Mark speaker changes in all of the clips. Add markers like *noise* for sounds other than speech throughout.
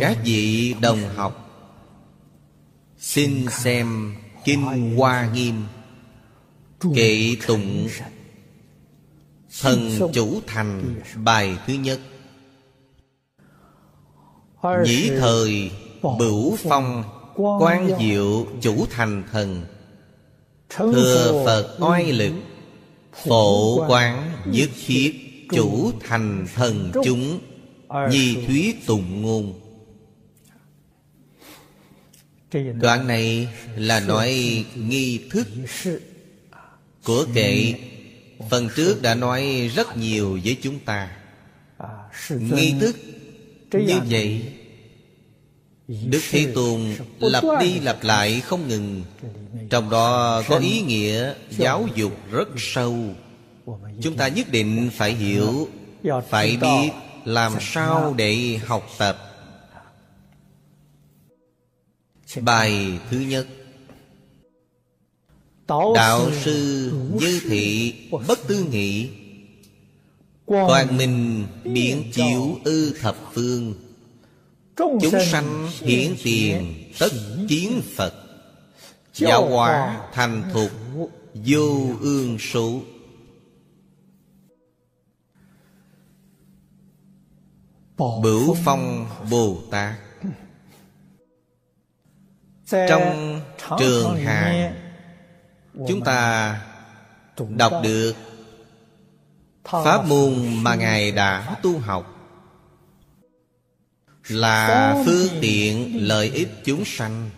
Speaker 1: các vị đồng học xin xem kinh hoa nghiêm kệ tụng thần chủ thành bài thứ nhất. Nhĩ thời bửu phong quan diệu chủ thành thần. Thừa phật oai lực phổ quán nhất thiết chủ thành thần chúng. nhi thuyết tụng ngôn đoạn này là nói nghi thức của kệ. Phần trước đã nói rất nhiều với chúng ta. Nghi thức như vậy, đức thế tôn lặp đi lặp lại không ngừng. Trong đó có ý nghĩa giáo dục rất sâu. Chúng ta nhất định phải hiểu, phải biết làm sao để học tập bài thứ nhất. Đạo sư như thị bất tư nghị. Quang minh biến chiếu ư thập phương. Chúng sanh hiển tiền tất kiến Phật. Giáo hóa thành thục vô ương số. Bửu phong Bồ Tát Trong trường hàng Chúng ta đọc được Pháp môn mà Ngài đã tu học. Là phương tiện lợi ích chúng sanh.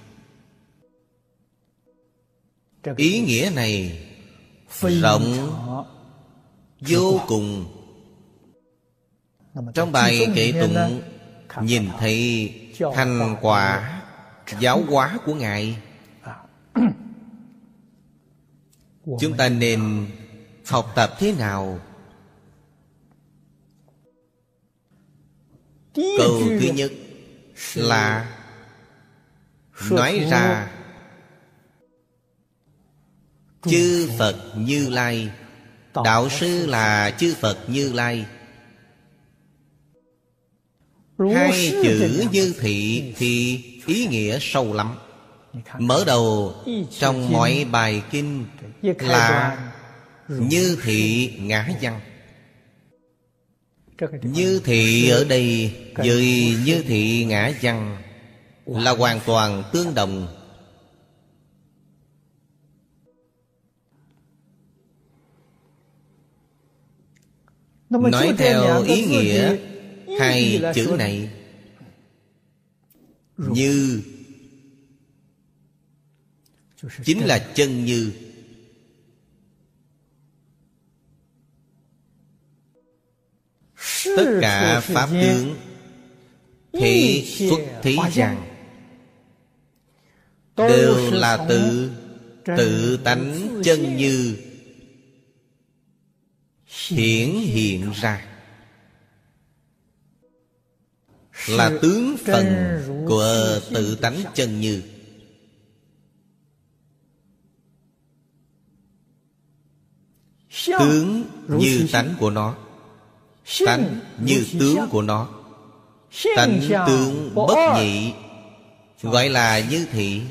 Speaker 1: Ý nghĩa này rộng vô cùng. Trong bài kệ tụng Nhìn thấy thành quả giáo hóa của Ngài. Chúng ta nên học tập thế nào? Câu thứ nhất là Nói ra. Chư Phật Như Lai. Đạo sư là chư Phật Như Lai. Hai chữ như thị thì ý nghĩa sâu lắm. Mở đầu trong mọi bài kinh là Như thị ngã văn. Như thị ở đây với như thị ngã văn Là hoàn toàn tương đồng. Nói theo ý nghĩa Hai chữ này Như. Chính là chân như. Tất cả Pháp tướng Thị xuất thế gian Đều là tự Tự tánh chân như. Hiển hiện ra Là tướng phần của tự tánh chân như. Tướng như tánh của nó Tánh như tướng của nó Tánh tướng bất nhị Gọi là như thị.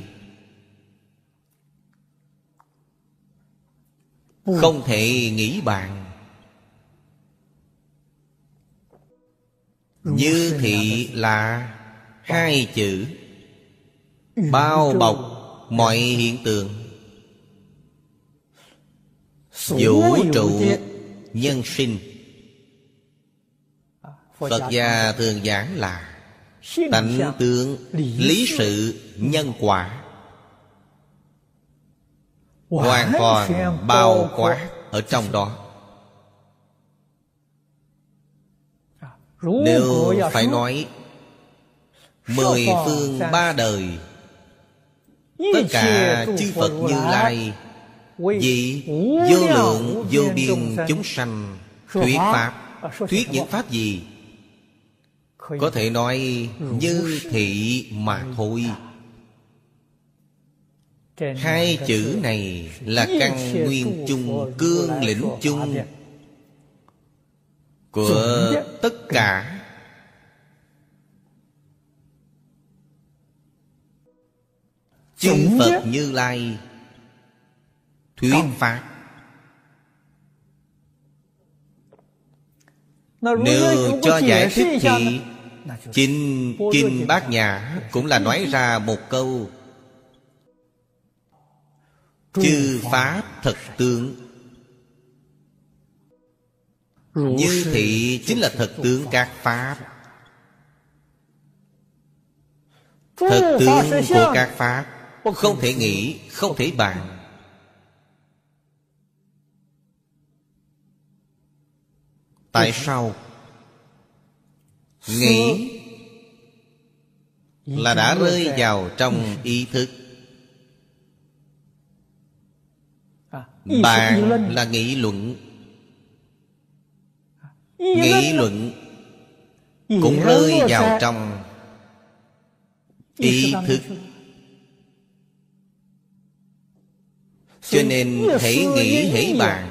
Speaker 1: Không thể nghĩ bàn Như thị là Hai chữ Bao bọc mọi hiện tượng. Vũ trụ nhân sinh. Phật gia thường giảng là Tánh tướng lý sự nhân quả. Hoàn toàn bao quát ở trong đó Nếu phải nói Mười phương ba đời Tất cả chư Phật Như Lai Vì vô lượng vô biên chúng sanh. Thuyết Pháp. Thuyết những Pháp gì? Có thể nói như thị mà thôi. hai chữ này là căn nguyên chung cương lĩnh chung của tất cả. Chư phật như lai thuyết pháp. Nếu cho giải thích thì chính kinh bát nhã cũng là nói ra một câu. Chư pháp thật tướng như thị chính là thật tướng các pháp. Thật tướng của các pháp. Không. Thể nghĩ không thể bàn. Tại sao? Nghĩ là đã rơi vào trong *laughs* ý thức. Bạn là nghị luận nghị luận cũng rơi vào trong ý thức. cho nên hãy nghĩ hãy bàn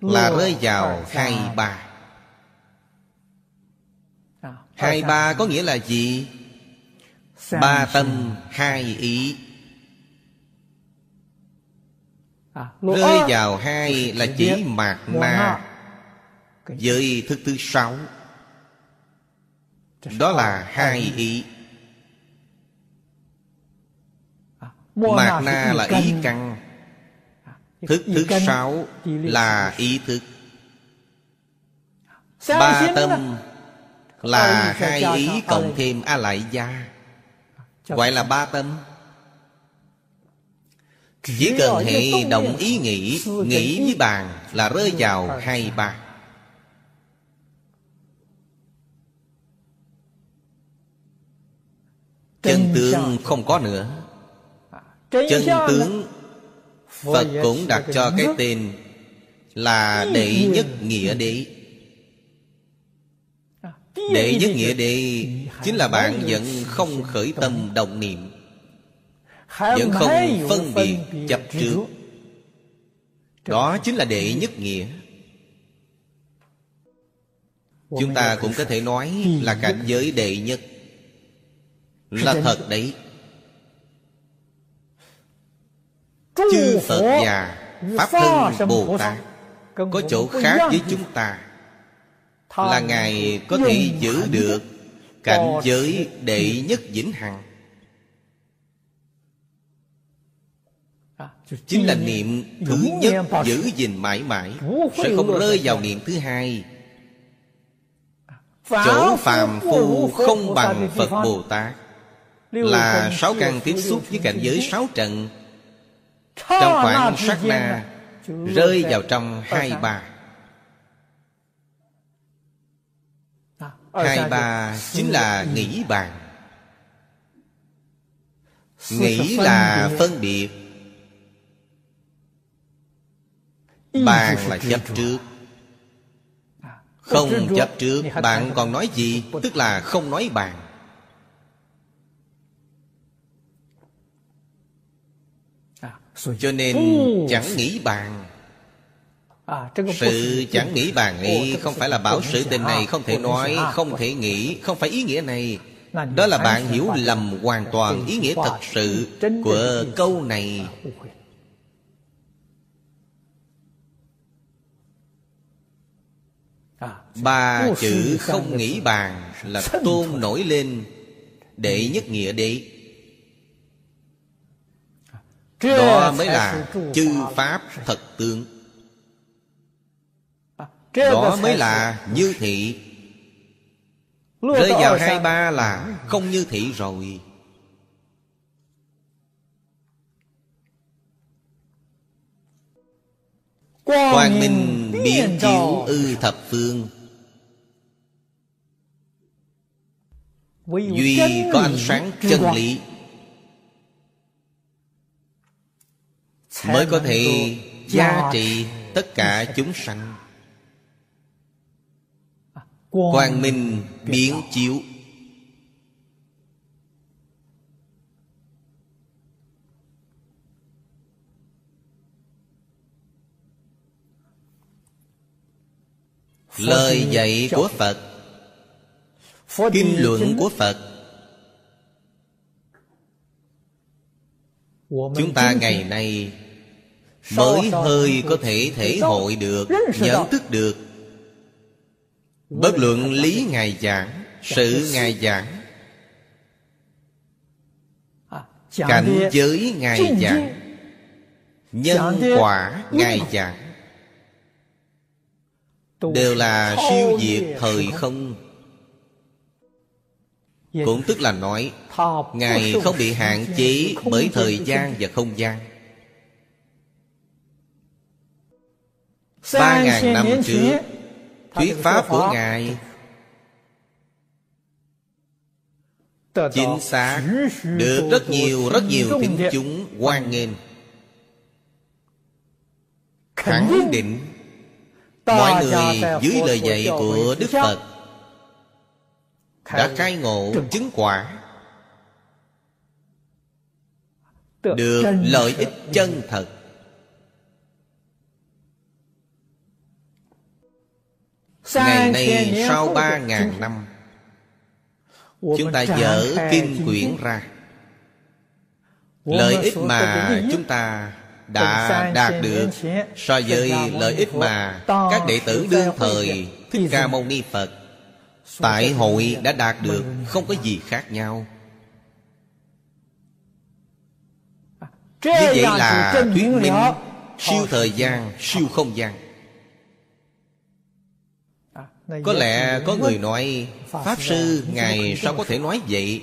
Speaker 1: là rơi vào hai ba. Hai ba có nghĩa là gì? Ba tâm hai ý. Rơi vào hai là chỉ mạt na với thức thứ sáu đó là hai ý. Mạt na là ý căn. Thức thứ sáu là ý thức. Ba tâm là hai ý cộng thêm A lại gia. Gọi là ba tâm. Chỉ cần hệ động ý nghĩ Nghĩ với bàn là rơi vào hai ba Chân tướng không có nữa. Chân tướng Phật cũng đặt cho cái tên Là đệ nhất nghĩa đế. À, Đệ nhất nghĩa đế Chính là bạn vẫn không khởi tâm. động niệm. Vẫn không phân biệt chấp trước. Đó chính là đệ nhất nghĩa. Chúng ta cũng có thể nói là cảnh giới đệ nhất Là thật đấy. Chư Phật già Pháp thân Bồ Tát Có chỗ khác với chúng ta. Là Ngài có thể giữ được Cảnh giới đệ nhất vĩnh hằng. À, Chính là niệm thứ nhất giữ gìn mãi mãi Sẽ không rơi vào niệm thứ hai. Chỗ phàm phu không bằng Phật Bồ Tát Là sáu căn tiếp xúc với cảnh giới sáu trận. Trong khoảng sát na Rơi vào trong hai ba. Hai ba chính là nghĩ bàn. Nghĩ là phân biệt. Bàn là chấp trước. Không chấp trước. Bạn còn nói gì? Tức là không nói bàn Cho nên chẳng nghĩ bàn. À, Sự chẳng nghĩ bàn ấy Không phải là bảo sự tình này Không thể nói, không thể nghĩ Không phải ý nghĩa này. Đó là bạn hiểu lầm hoàn toàn Ý nghĩa thật sự của câu này. À, Ba chữ không nghĩ bàn Là tôn nổi lên Đệ nhất nghĩa đệ đó mới là chư pháp thật tướng. Đó mới là như thị. Rơi vào hai ba là không như thị rồi. Quang minh biến chiếu ư thập phương. Duy có ánh sáng chân lý mới có thể gia trị tất cả chúng sanh. Quang minh biến chiếu. Lời dạy của phật. Kinh luận của phật. Chúng ta ngày nay mới hơi có thể thể hội được nhận thức được. Bất luận lý ngài giảng sự ngài giảng
Speaker 2: à,
Speaker 1: cảnh giới ngài giảng nhân quả ngài giảng đều là siêu diệt thời không. Cũng tức là nói ngài không bị hạn chế bởi thời gian và không gian ba ngàn năm trước thuyết pháp của ngài. Chính xác được rất nhiều rất nhiều tín chúng hoan nghênh. Khẳng định mọi người dưới lời dạy của đức phật đã khai ngộ chứng quả. Được lợi ích chân thật ngày nay sau ba ngàn năm chúng ta dở kinh quyển ra. Lợi ích mà chúng ta đã đạt được so với lợi ích mà các đệ tử đương thời thích ca mâu ni phật. Tại hội đã đạt được không có gì khác nhau. Như vậy là thuyết minh siêu thời gian siêu không gian có lẽ có người nói pháp sư ngài sao có thể nói vậy?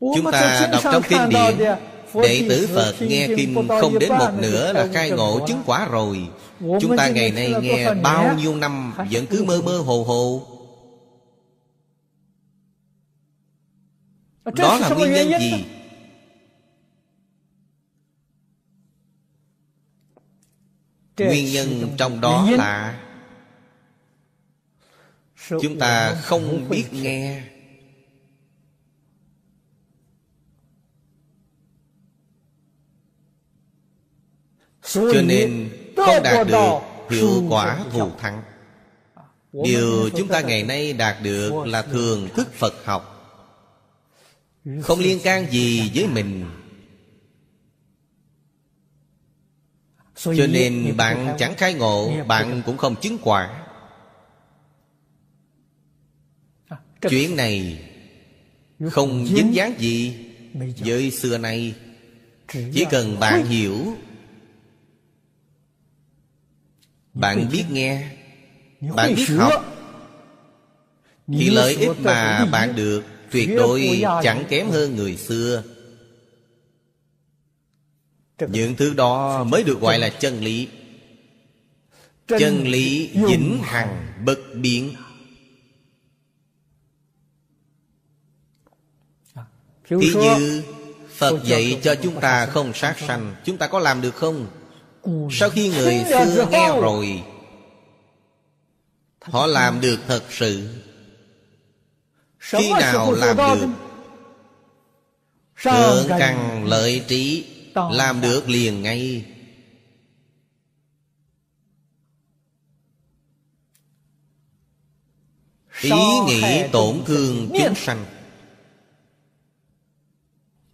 Speaker 1: Chúng ta đọc trong kinh điển Đệ tử Phật nghe kinh không đến một nửa là khai ngộ chứng quả rồi. Chúng ta ngày nay nghe bao nhiêu năm Vẫn cứ mơ mơ hồ hồ. Đó là nguyên nhân gì? Nguyên nhân trong đó là Chúng ta không biết nghe. Cho nên không đạt được hiệu quả thù thắng. Điều chúng ta ngày nay đạt được là thường thức Phật học. Không liên can gì với mình Cho nên bạn chẳng khai ngộ Bạn cũng không chứng quả. Chuyện này Không dính dáng gì Với xưa nay. Chỉ cần bạn hiểu Bạn biết nghe Bạn biết học Thì lợi ích mà bạn được Tuyệt đối chẳng kém hơn người xưa Những thứ đó mới được gọi là chân lý. Chân lý vĩnh hằng bất biến. Thí như Phật dạy cho chúng ta không sát sanh Chúng ta có làm được không? Sau khi người xưa nghe rồi Họ làm được thật sự. Khi nào làm được? Thượng căn lợi trí Làm được liền ngay. Ý nghĩ tổn thương chúng sanh.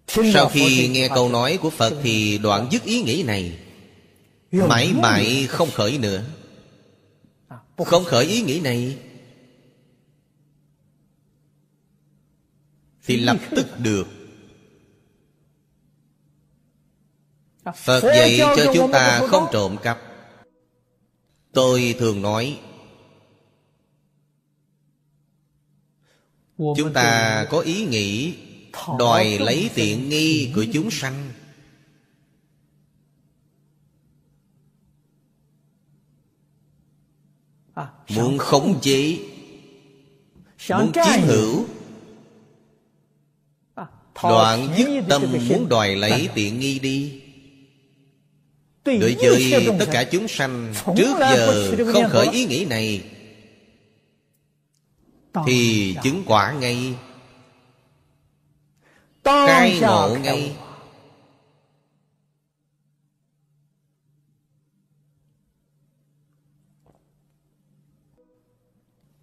Speaker 1: Sau khi nghe câu nói của Phật Thì đoạn dứt ý nghĩ này. Mãi mãi không khởi nữa. À, Không khởi ý nghĩ này. Thì lập tức được Phật dạy cho chúng ta không trộm cắp. Tôi thường nói Chúng ta có ý nghĩ Đòi lấy tiện nghi của chúng sanh. À, muốn khống chế muốn chiếm hữu. à, đoạn dứt tâm muốn đòi lấy tiện nghi đi Đối với tất cả chúng sanh Trước giờ không khởi ý nghĩ này Thì chứng quả ngay. Khai ngộ ngay.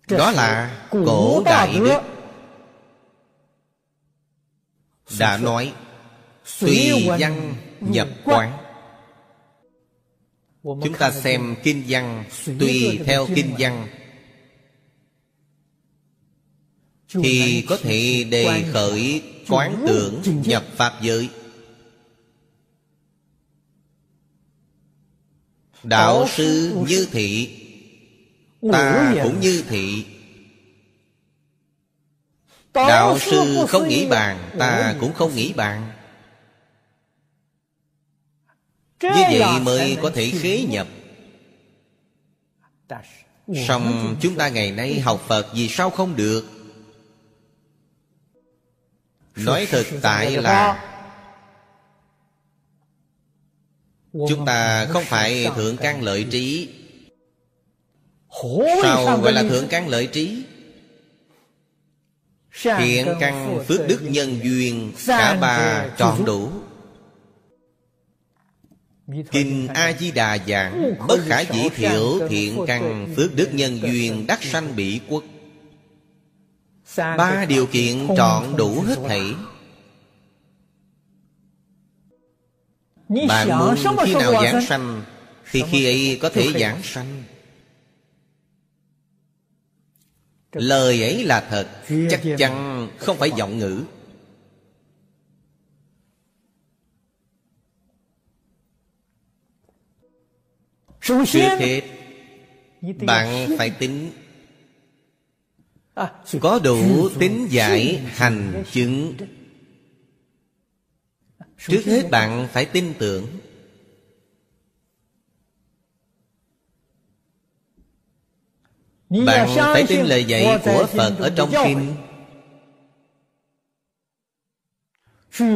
Speaker 1: Đó là cổ đại đức. Đã nói Tùy văn nhập quán Chúng ta xem kinh văn Tùy theo kinh văn. Thì có thể đề khởi quán tưởng nhập Pháp giới. Đạo sư như thị Ta cũng như thị. Đạo sư không nghĩ bàn Ta cũng không nghĩ bàn Như vậy mới có thể khế nhập. Xong chúng ta ngày nay học Phật Vì sao không được? Nói thực tại là Chúng ta không phải thượng căn lợi trí. Sao gọi là thượng căn lợi trí? Thiện căn phước đức nhân duyên Cả ba trọn đủ Kinh A-di-đà giảng Bất khả dĩ thiểu thiện căn phước đức nhân duyên Đắc sanh bị quốc. Ba điều kiện trọn đủ hết thảy. Bạn muốn khi nào giảng sanh Thì khi ấy có thể giảng sanh. Lời ấy là thật Chắc chắn không phải giọng ngữ Trước hết. Bạn phải tính. Có đủ tính giải hành chứng. Trước hết bạn phải tin tưởng. Bạn phải tin lời dạy của Phật ở trong kinh.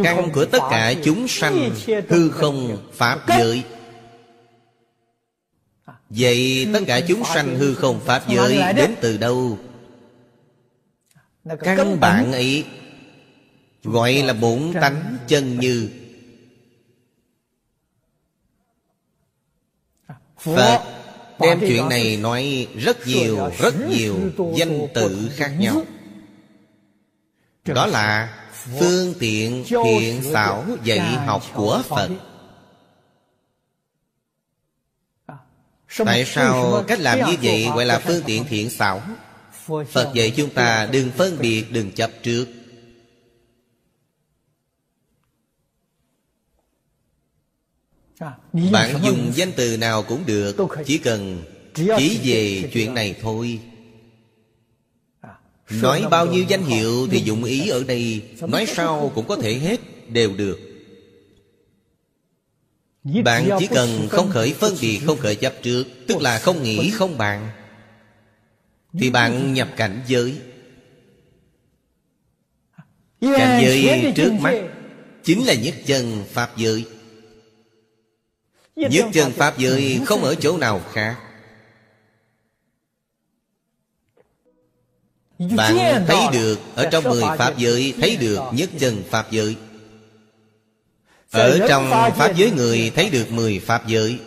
Speaker 1: Căn của tất cả chúng sanh Hư không Pháp giới Vậy tất cả chúng sanh hư không Pháp giới Đến từ đâu? Căn bản ấy Gọi là bổn tánh chân như. Phật Đem chuyện này nói rất nhiều Rất nhiều danh tự khác nhau. Đó là Phương tiện thiện xảo dạy học của Phật Tại sao cách làm như vậy gọi là phương tiện thiện xảo? Phật dạy chúng ta đừng phân biệt đừng chấp trước. Bạn dùng danh từ nào cũng được Chỉ cần chỉ về chuyện này thôi. Nói bao nhiêu danh hiệu thì dụng ý ở đây Nói sau cũng có thể hết Đều được Bạn chỉ cần không khởi phân biệt Không khởi chấp trước Tức là không nghĩ không bàn. Thì bạn nhập cảnh giới. Cảnh giới trước mắt Chính là nhất chân Pháp giới. Nhất chân Pháp giới không ở chỗ nào khác. Bạn thấy được Ở trong mười Pháp giới Thấy được nhất chân Pháp giới Ở trong Pháp giới người Thấy được mười Pháp giới.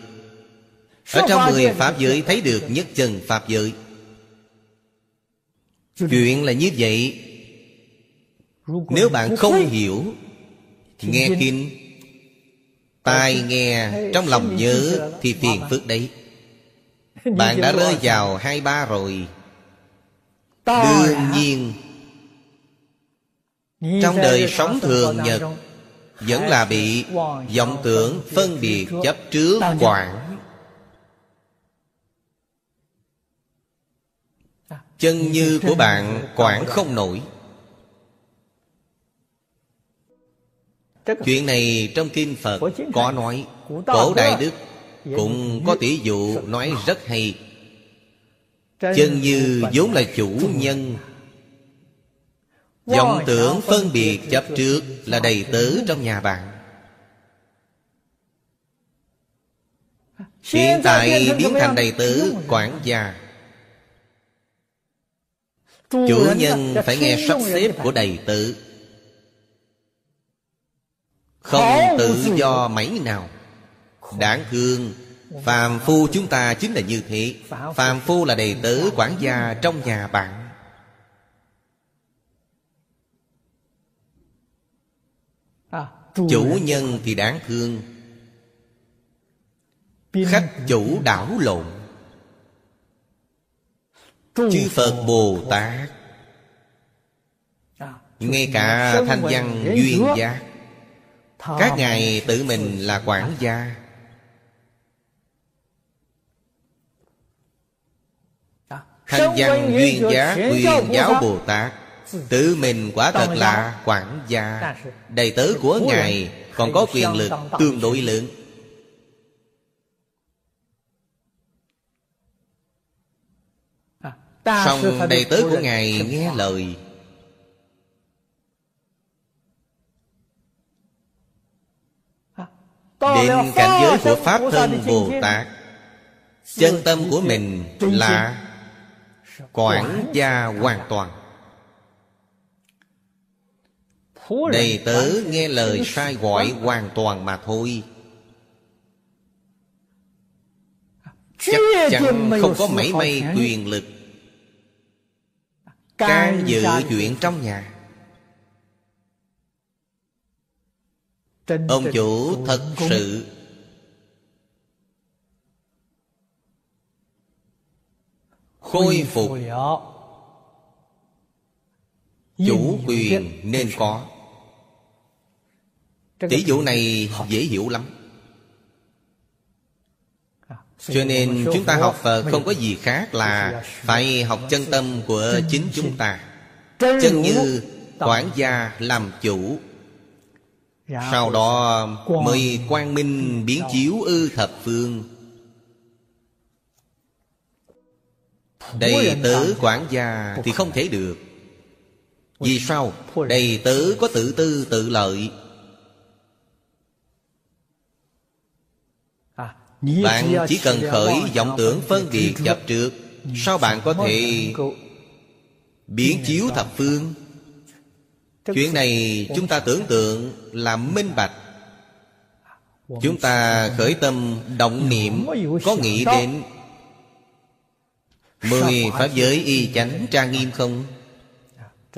Speaker 1: Ở trong mười Pháp giới Thấy được nhất chân Pháp giới. Chuyện là như vậy. Nếu bạn không hiểu Nghe kinh. Tai nghe Trong lòng nhớ Thì phiền phức đấy. *laughs* Bạn đã rơi vào hai ba rồi. Đương nhiên Trong đời sống thường nhật vẫn là bị vọng tưởng phân biệt chấp trước quản Chân như của bạn quản không nổi. Chuyện này trong Kinh Phật có nói, Cổ Đại Đức cũng có tỷ dụ nói rất hay. Chân như vốn là chủ nhân vọng tưởng phân biệt chấp trước Là đầy tớ trong nhà bạn. Hiện tại biến thành đầy tử quản gia. Chủ nhân phải nghe sắp xếp của đầy tử Không tự do mấy nào. Đáng thương Phàm phu chúng ta chính là như thế. Phàm phu là đầy tử quản gia trong nhà bạn Chủ nhân thì đáng thương. Khách chủ đảo lộn. Chư Phật Bồ Tát. À, Ngay cả thanh văn duyên giác. Các ngài tự mình là quản gia. Thanh văn duyên giá quyền giáo Bồ Tát Tự mình quả thật là quản gia. Đầy tớ của Ngài Còn có quyền lực tương đối lớn. Xong đầy tớ của Ngài nghe lời. Đến cảnh giới của Pháp thân Bồ Tát Chân tâm của mình là quản gia hoàn toàn đầy tớ nghe lời sai gọi hoàn toàn mà thôi. Chắc chắn không có mảy may quyền lực. Can dự chuyện trong nhà. Ông chủ thật sự. Khôi phục. chủ quyền nên có tỷ dụ này dễ hiểu lắm. À, cho nên chúng ta học Phật không có gì khác là Phải học chân tâm của chính chúng ta. Chân như quản gia làm chủ. Sau đó mới quang minh biến chiếu ư thập phương. Đầy tớ quản gia thì không thể được. Vì sao? Đầy tớ có tự tư tự lợi Bạn chỉ cần khởi vọng tưởng phân biệt chập trước Sao bạn có thể biến chiếu thập phương? Chuyện này chúng ta tưởng tượng là minh bạch. Chúng ta khởi tâm động niệm Có nghĩ đến. Mười Pháp giới y chánh trang nghiêm không?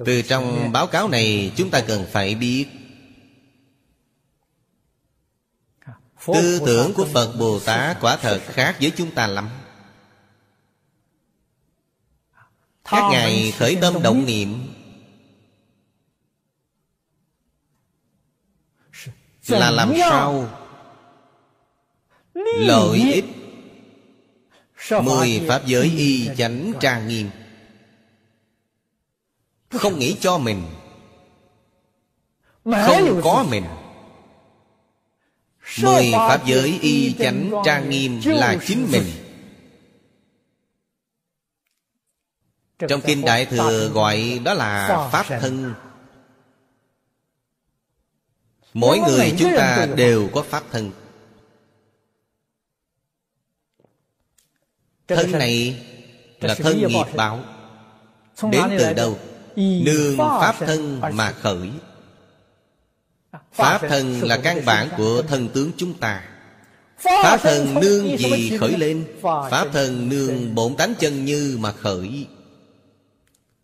Speaker 1: Từ trong báo cáo này chúng ta cần phải biết Tư tưởng của Phật Bồ Tát quả thật khác với chúng ta lắm. Các ngài khởi tâm động niệm. Là làm sao? Lợi ích. Mười Pháp giới y chánh trang nghiêm. Không nghĩ cho mình. Không có mình Mười Pháp giới y chánh trang nghiêm là chính mình. Trong Kinh Đại Thừa gọi đó là Pháp thân. Mỗi người chúng ta đều có Pháp thân. Thân này là thân nghiệp báo. Đến từ đâu? Nương Pháp thân mà khởi Pháp thân là căn bản của thân tướng chúng ta. Pháp thân nương gì khởi lên Pháp thân nương bổn tánh chân như mà khởi.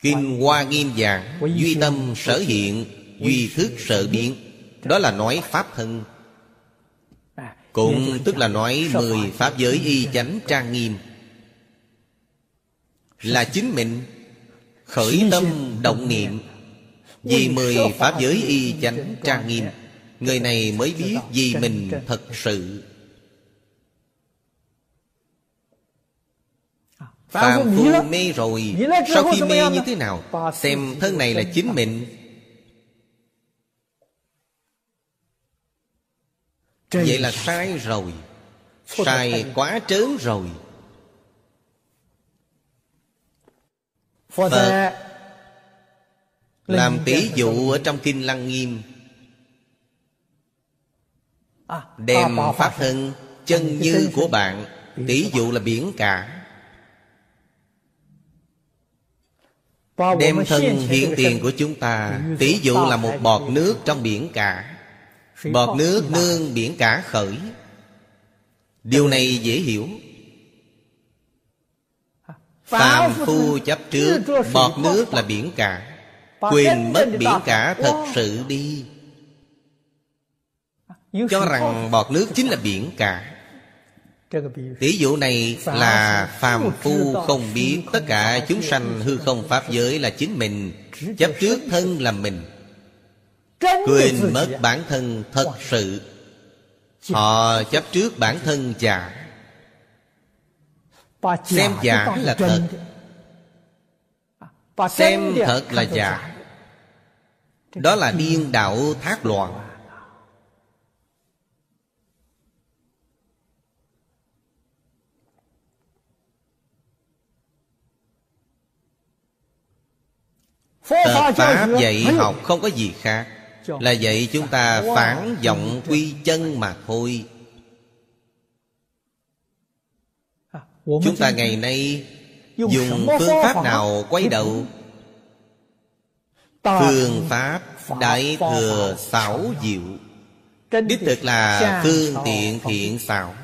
Speaker 1: Kinh Hoa Nghiêm giảng Duy tâm sở hiện Duy thức sở biến. Đó là nói Pháp thân. À, Cũng tức là nói Mười Pháp giới y chánh trang nghiêm. là chính mình khởi tâm động niệm vì mười pháp giới y chánh trang nghiêm người này mới biết vì mình thật sự. Phạm phu mê rồi Sau khi mê như thế nào? Xem thân này là chính mình. Vậy là sai rồi. Sai quá trớn rồi. Phật Làm tỷ dụ ở trong Kinh Lăng Nghiêm. À, Đem Pháp thân Chân như của bạn Tỷ dụ là biển cả. Đem thân hiện tiền của chúng ta Tỷ dụ là một bọt nước trong biển cả. Bọt nước nương biển cả khởi. Điều này dễ hiểu. Phàm phu chấp trước Bọt nước là biển cả Quên mất biển cả thật sự đi. Cho rằng bọt nước chính là biển cả. Tỷ dụ này là phàm phu không biết Tất cả chúng sanh hư không pháp giới là chính mình. Chấp trước thân là mình. Quên mất bản thân thật sự. Họ chấp trước bản thân giả Xem giả là thật Xem thật là *laughs* giả Đó là điên đạo thác loạn. Phật Pháp dạy học không có gì khác. Là dạy chúng ta phản vọng quy chân mà thôi. Chúng ta ngày nay Dùng phương pháp nào quay đầu? Phương pháp Đại thừa xảo diệu. Đích thực là phương tiện thiện xảo.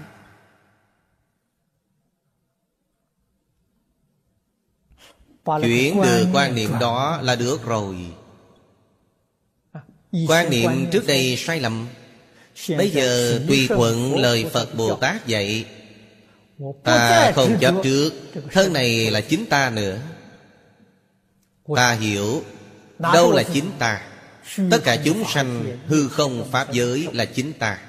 Speaker 1: Chuyển được quan niệm đó là được rồi. À, Quan niệm trước đây sai lầm. Bây giờ tùy thuận lời Phật Bồ Tát dạy Ta không chấp trước. Thân này là chính ta nữa. Ta hiểu Đâu là chính ta. Tất cả chúng sanh hư không Pháp giới là chính ta.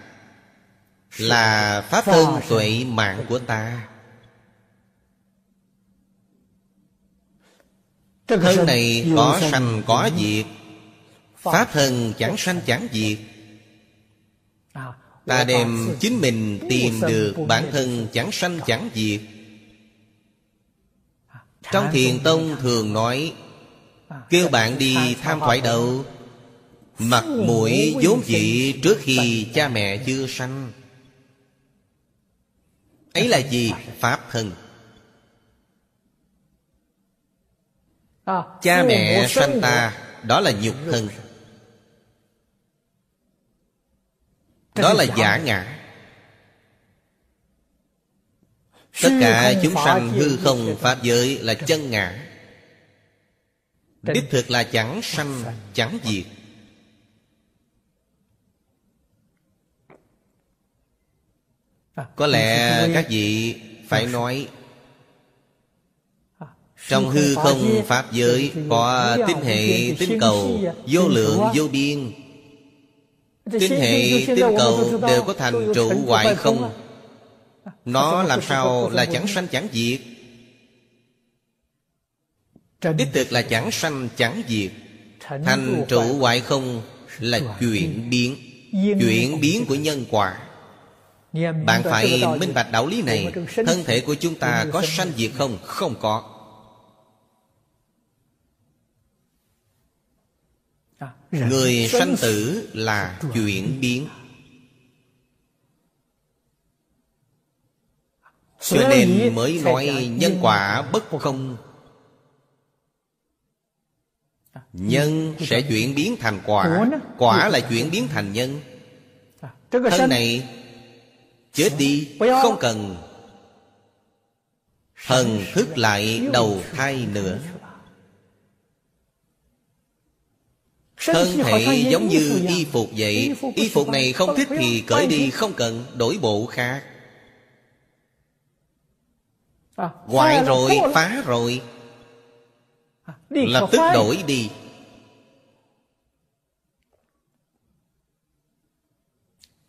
Speaker 1: Là Pháp thân tuệ mạng của ta. Thân này có sanh có diệt. Pháp thân chẳng sanh chẳng diệt Ta đem chính mình tìm được bản thân chẳng sanh chẳng diệt. Trong thiền tông thường nói Kêu bạn đi tham thoại đầu. Mặt mũi vốn dị trước khi cha mẹ chưa sanh. Ấy là gì? Pháp thân. À, cha mẹ sanh ta đó là nhục thân đó là giả ngã. Tất cả chúng sanh hư không pháp giới là chân ngã. Đích thực là chẳng sanh chẳng diệt. À, có lẽ các vị phải nói trong hư không Pháp giới Có tinh hệ tinh cầu Vô lượng vô biên Tinh hệ tinh cầu Đều có thành trụ hoại không Nó làm sao là chẳng sanh chẳng diệt? Đích thực là chẳng sanh chẳng diệt. Thành trụ hoại không Là chuyển biến Chuyển biến của nhân quả. Bạn phải minh bạch đạo lý này. Thân thể của chúng ta có sanh diệt không? Không có Người sanh tử là chuyển biến. Cho nên mới nói nhân quả bất không Nhân sẽ chuyển biến thành quả Quả là chuyển biến thành nhân. Thân này Chết đi Không cần. Thần thức lại đầu thai nữa Thân thể giống như y phục vậy Y phục này không thích thì cởi đi Không cần đổi bộ khác. À, Hoại rồi, phá rồi. À, Lập tức đổi đi.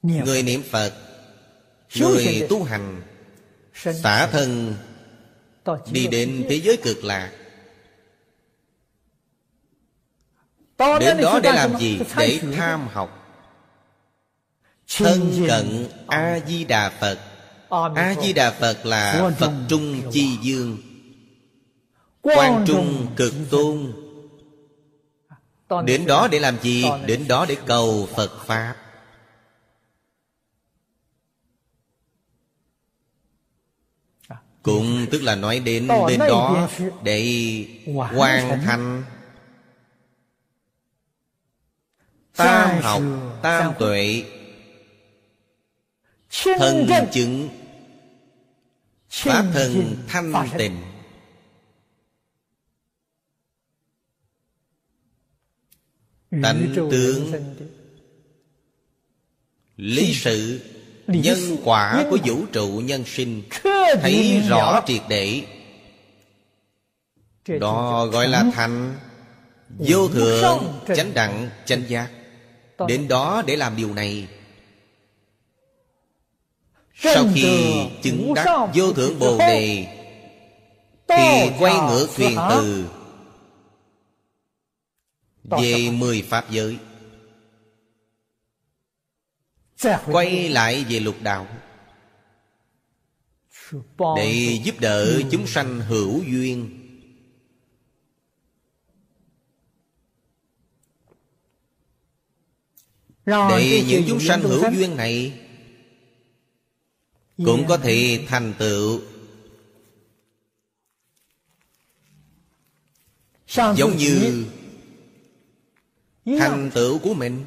Speaker 1: Người niệm Phật Người tu hành Xả thân Đi đến thế giới cực lạc Đến đó để làm gì? Để tham học. Thân cận A-di-đà Phật. A-di-đà Phật là Phật Trung Chi Dương. Quan Trung Cực Tôn. Đến đó để làm gì? Đến đó để cầu Phật Pháp. Cũng tức là nói đến bên đó để hoàn thành tam học tam tuệ. Thân chứng. Pháp thân thanh tịnh. Tánh tướng. lý sự. Nhân quả của vũ trụ nhân sinh. Thấy rõ triệt để. Đó gọi là thành vô thượng chánh đẳng chánh giác đến đó để làm điều này. Sau khi chứng đắc vô thượng bồ đề thì quay ngược thuyền từ về mười pháp giới. Quay lại về lục đạo. Để giúp đỡ chúng sanh hữu duyên để những chúng sanh hữu duyên này cũng có thể thành tựu. Giống như thành tựu của mình.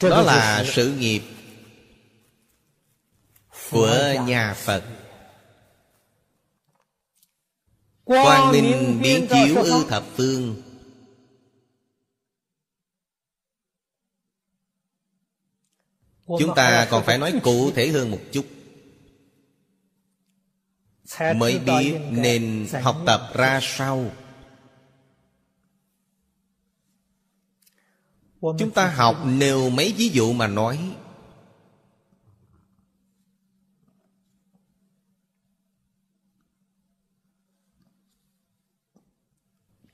Speaker 1: Đó là sự nghiệp của nhà phật quang minh biến chiếu ư thập phương. Chúng ta còn phải nói cụ thể hơn một chút. Mới biết nên học tập ra sao. Chúng ta học nêu mấy ví dụ mà nói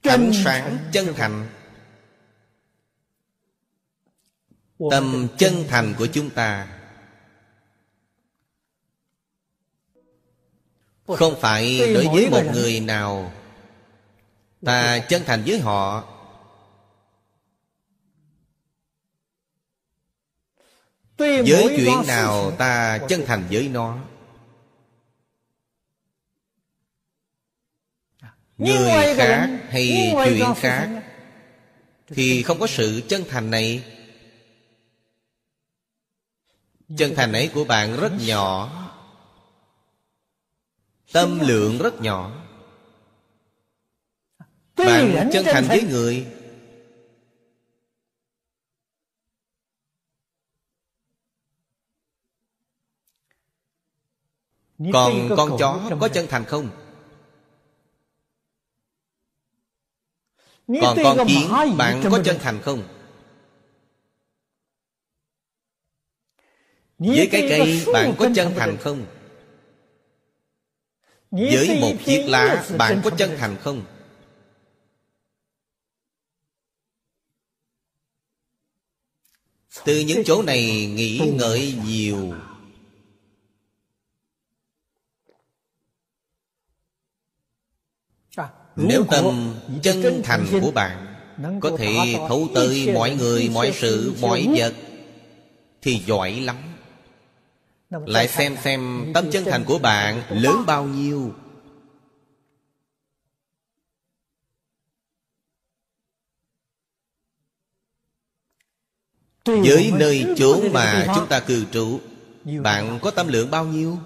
Speaker 1: ánh sáng chân thành. Tâm chân thành. của chúng ta không phải đối với một người nào. Ta chân thành với họ. Với chuyện nào ta chân thành với nó người khác hay chuyện khác thì không có sự chân thành này. Chân thành ấy của bạn rất nhỏ. Tâm lượng rất nhỏ. Bạn chân thành với người. Còn con chó có chân thành không còn con kiến bạn có chân thành không? Với cái cây bạn có chân thành không? Với một chiếc lá bạn có chân thành không? Từ những chỗ này nghĩ ngợi nhiều nếu tâm chân thành của bạn có thể thấu tới mọi người mọi sự mọi vật thì giỏi lắm. Lại xem xem tâm chân thành của bạn lớn bao nhiêu. Với nơi chốn mà chúng ta cư trụ bạn có tâm lượng bao nhiêu?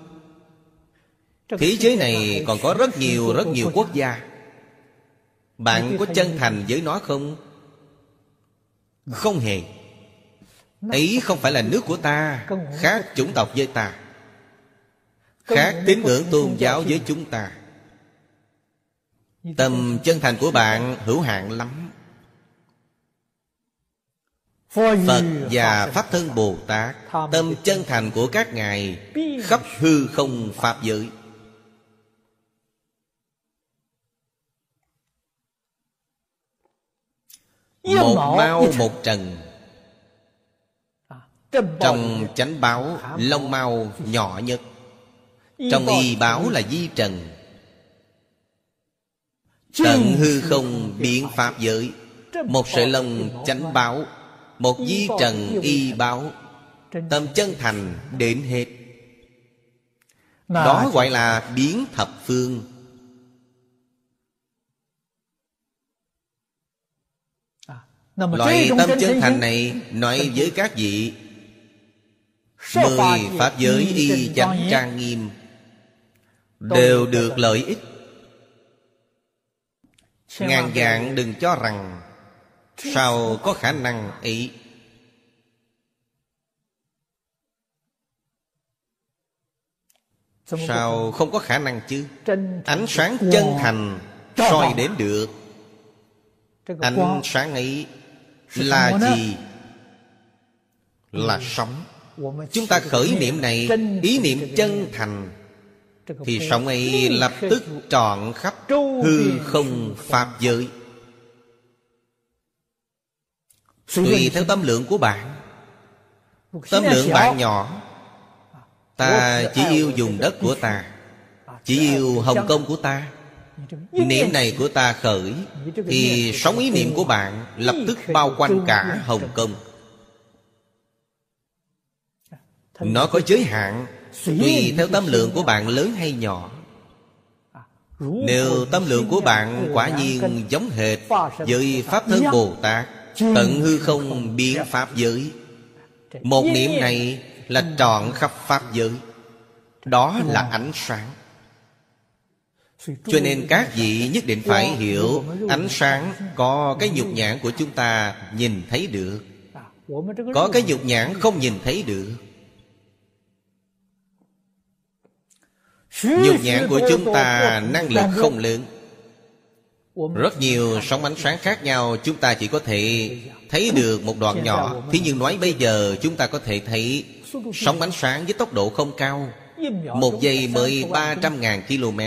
Speaker 1: Thế giới này còn có rất nhiều rất nhiều quốc gia bạn có chân thành với nó không? Không hề. Ấy không phải là nước của ta khác chủng tộc với ta. Khác tín ngưỡng tôn giáo với chúng ta. Tâm chân thành của bạn hữu hạn lắm. Phật và pháp thân bồ tát tâm chân thành của các ngài khắp hư không pháp giới một mau một trần. Trong chánh báo lông mau nhỏ nhất. Trong y báo là di trần. Tận hư không biến pháp giới. một sợi lông chánh báo một di trần y báo. Tâm chân thành đến hết. Đó gọi là biến thập phương Loại tâm chân thành này Nói với các vị. Mười Pháp giới y chánh trang nghiêm. Đều được lợi ích. Ngàn dạng đừng cho rằng Sao có khả năng ấy. Sao không có khả năng chứ? Ánh sáng chân thành soi đến được. Ánh sáng ấy là gì? Là sống. Chúng ta khởi niệm này Ý niệm chân thành Thì sống ấy lập tức trọn khắp Hư không Pháp giới. Tùy theo tâm lượng của bạn. Tâm lượng bạn nhỏ. Ta chỉ yêu dùng đất của ta Chỉ yêu Hồng Kông của ta Niệm này của ta khởi Thì sống ý niệm của bạn Lập tức bao quanh cả Hồng Kông. Nó có giới hạn Tùy theo tâm lượng của bạn lớn hay nhỏ. Nếu tâm lượng của bạn quả nhiên giống hệt Với Pháp Thân Bồ Tát Tận hư không biến Pháp giới. Một niệm này là trọn khắp Pháp giới. Đó là ánh sáng cho nên các vị nhất định phải hiểu, Ánh sáng có cái nhục nhãn của chúng ta nhìn thấy được. Có cái nhục nhãn không nhìn thấy được. Nhục nhãn của chúng ta năng lực không lớn. Rất nhiều sóng ánh sáng khác nhau Chúng ta chỉ có thể thấy được một đoạn nhỏ. Thế nhưng nói bây giờ chúng ta có thể thấy Sóng ánh sáng với tốc độ không cao. Một giây mới 300.000 km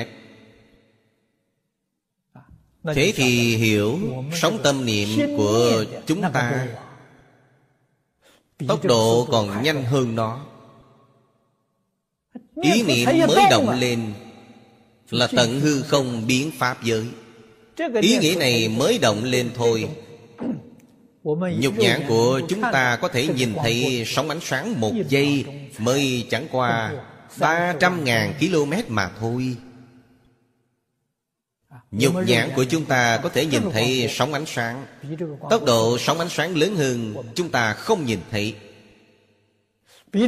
Speaker 1: Thế thì hiểu Sóng tâm niệm của chúng ta. Tốc độ còn nhanh hơn nó. Ý niệm mới động lên Là tận hư không biến Pháp giới. Ý nghĩa này mới động lên thôi. Nhục nhãn của chúng ta có thể nhìn thấy sóng ánh sáng một giây Mới chẳng qua 300.000 km mà thôi Nhục nhãn của chúng ta có thể nhìn thấy sóng ánh sáng. Tốc độ sóng ánh sáng lớn hơn Chúng ta không nhìn thấy.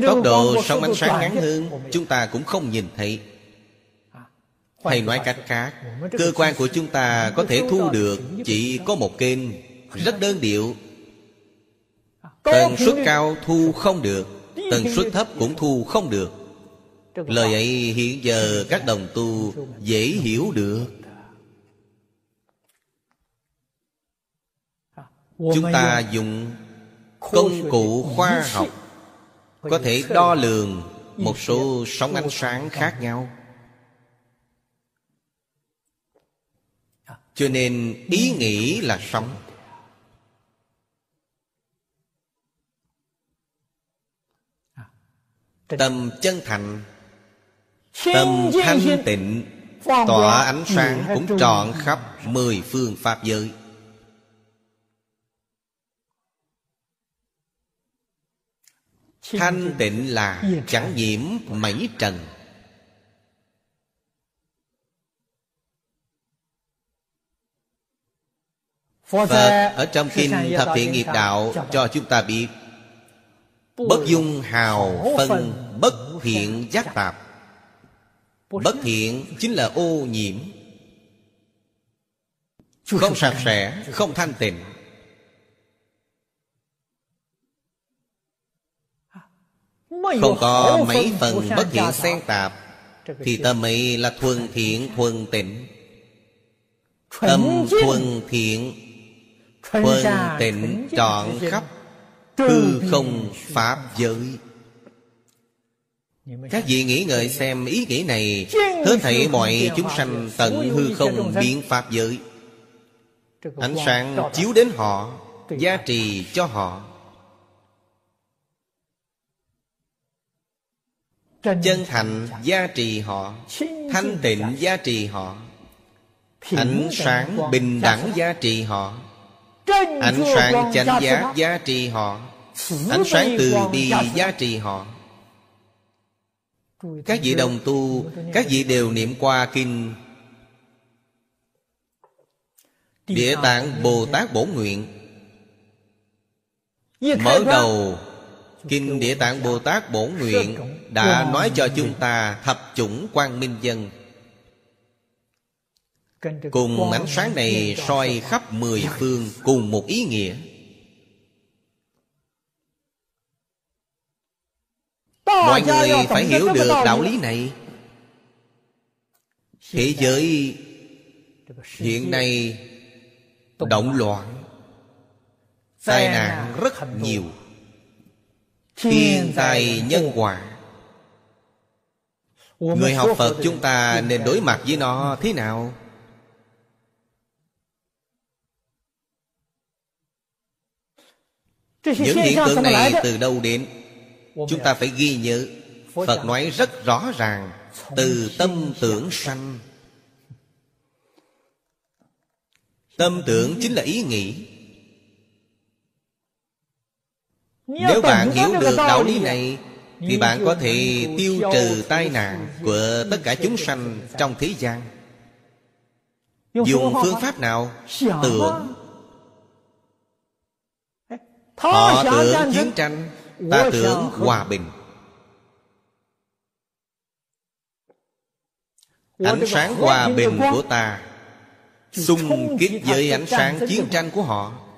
Speaker 1: Tốc độ sóng ánh sáng ngắn hơn Chúng ta cũng không nhìn thấy. Hay nói cách khác, Cơ quan của chúng ta có thể thu được Chỉ có một kênh Rất đơn điệu. Tần suất cao thu không được, Tần suất thấp cũng thu không được. Lời ấy hiện giờ các đồng tu dễ hiểu được. Chúng ta dùng công cụ khoa học Có thể đo lường một số sóng ánh sáng khác nhau. Cho nên ý nghĩ là sóng. Tâm chân thành Tâm thanh tịnh Tỏa ánh sáng cũng trọn khắp Mười phương Pháp giới Thanh tịnh là chẳng nhiễm mảy trần. Phật ở trong Kinh Thập Thiện Nghiệp Đạo Cho chúng ta biết Bất dung hào phân Bất thiện giác tạp. Bất thiện chính là ô nhiễm. Không sạch sẽ Không thanh tịnh Không có mấy phần bất thiện xen tạp Thì tâm ấy là thuần thiện thuần tịnh. Tâm thuần thiện Thuần tịnh trọn khắp Hư không Pháp giới. Các vị nghĩ ngợi xem ý nghĩa này Hết thảy mọi chúng sanh tận hư không biến Pháp giới. Ánh sáng chiếu đến họ Gia trì cho họ Chân thành gia trì họ Thanh tịnh gia trì họ. Ánh sáng bình đẳng gia trì họ. Ánh sáng chánh giác gia trì họ. Ánh sáng từ bi giá trị họ. Các vị đồng tu Các vị đều niệm qua kinh. Địa tạng Bồ Tát Bổ Nguyện. Mở đầu Kinh Địa Tạng Bồ Tát Bổ Nguyện Đã nói cho chúng ta Thập chủng quang minh dân. Cùng ánh sáng này soi khắp mười phương Cùng một ý nghĩa. Mọi người phải hiểu được đạo lý này. Thế giới hiện nay động loạn, tai nạn rất nhiều thiên tai nhân quả người học phật chúng ta nên đối mặt với nó thế nào? Những hiện tượng này từ đâu đến? Chúng ta phải ghi nhớ. Phật nói rất rõ ràng từ tâm tưởng sanh. Tâm tưởng chính là ý nghĩ Nếu bạn hiểu được đạo lý này Thì bạn có thể tiêu trừ tai nạn Của tất cả chúng sanh trong thế gian. Dùng phương pháp nào? Tưởng. Họ tưởng chiến tranh Ta tưởng hòa bình. Ánh sáng hòa bình của ta xung kích với ánh sáng chiến tranh của họ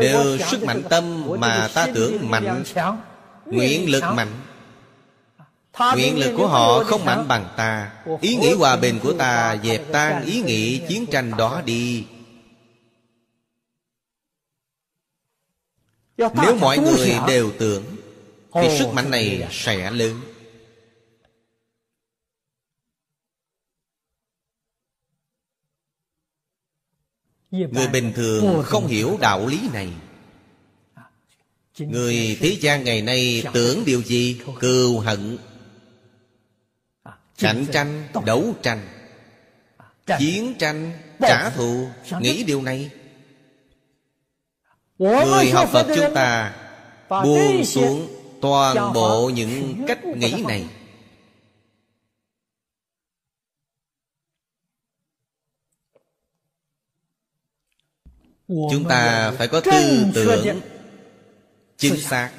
Speaker 1: đều sức mạnh tâm mà ta tưởng mạnh nguyện lực mạnh. Nguyện lực của họ không mạnh bằng ta. Ý nghĩ hòa bình của ta dẹp tan ý nghĩ chiến tranh đó đi. Nếu mọi người đều tưởng thì sức mạnh này sẽ lớn người bình thường không hiểu đạo lý này. Người thế gian ngày nay tưởng điều gì cừu hận. Cạnh tranh đấu tranh. Chiến tranh trả thù. Nghĩ điều này. Người học phật chúng ta buông xuống toàn bộ những cách nghĩ này chúng ta phải có tư tưởng chính xác.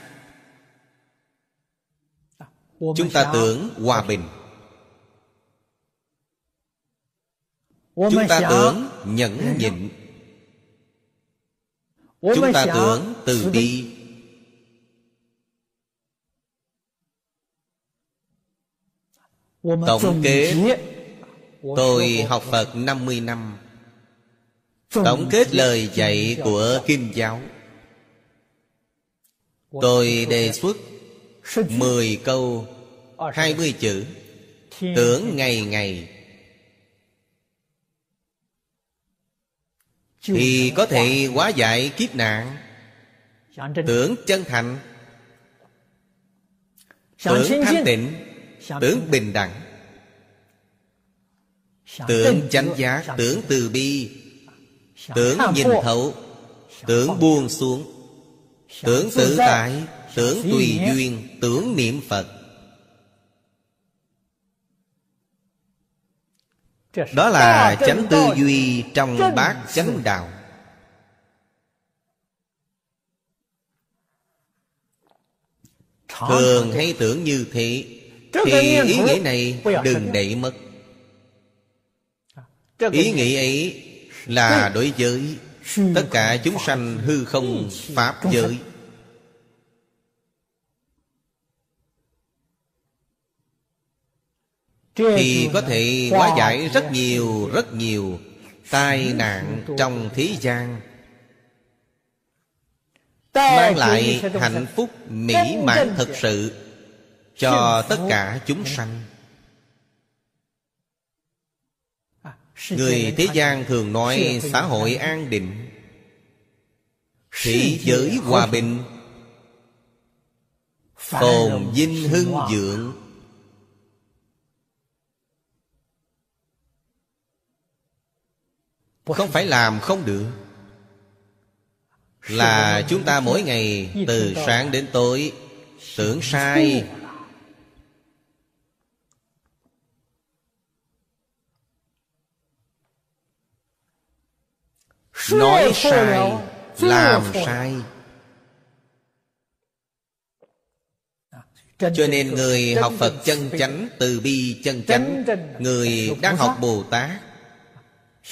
Speaker 1: Chúng ta tưởng hòa bình. Chúng ta tưởng nhẫn nhịn. Chúng ta tưởng từ bi. tổng kết tôi học phật 50 năm Tổng kết lời dạy của Kim Giáo. Tôi đề xuất mười câu hai mươi chữ. Tưởng ngày ngày. Thì có thể hóa giải kiếp nạn. Tưởng chân thành. Tưởng thanh tịnh. Tưởng bình đẳng. Tưởng chánh giác. Tưởng từ bi Tưởng nhìn thấu Tưởng buông xuống. Tưởng tự tại Tưởng tùy duyên Tưởng niệm Phật. Đó là chánh tư duy trong bát chánh đạo. Thường hay tưởng như thế Thì ý nghĩa này đừng để mất. Ý nghĩ ấy là đối với tất cả chúng sanh hư không pháp giới. Thì có thể hóa giải rất nhiều rất nhiều tai nạn trong thế gian. Mang lại hạnh phúc mỹ mãn thực sự cho tất cả chúng sanh Người thế gian thường nói xã hội an định. Thế giới hòa bình. Phồn vinh hưng dưỡng. Không phải làm không được. Là chúng ta mỗi ngày từ sáng đến tối Tưởng sai Nói sai Làm sai. Cho nên người học Phật chân chánh Từ bi chân chánh Người đang học Bồ Tát.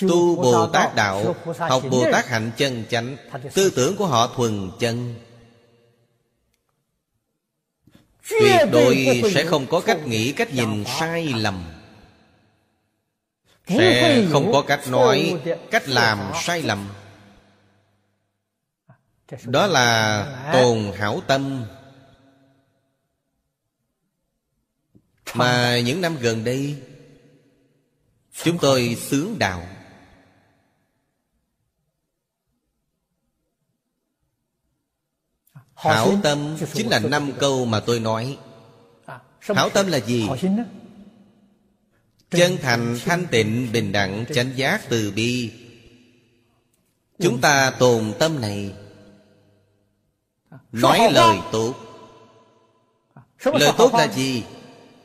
Speaker 1: Tu Bồ Tát Đạo Học Bồ Tát Hạnh chân chánh. Tư tưởng của họ thuần chân. Tuyệt đối sẽ không có cách nghĩ cách nhìn sai lầm Sẽ không có cách nói Cách làm sai lầm. Đó là tồn hảo tâm. Mà những năm gần đây Chúng tôi sướng đạo. Hảo tâm chính là năm câu mà tôi nói. Hảo tâm là gì? Chân thành, thanh tịnh, bình đẳng, chánh giác, từ bi. Chúng ta tồn tâm này. Nói lời tốt. Lời tốt là gì?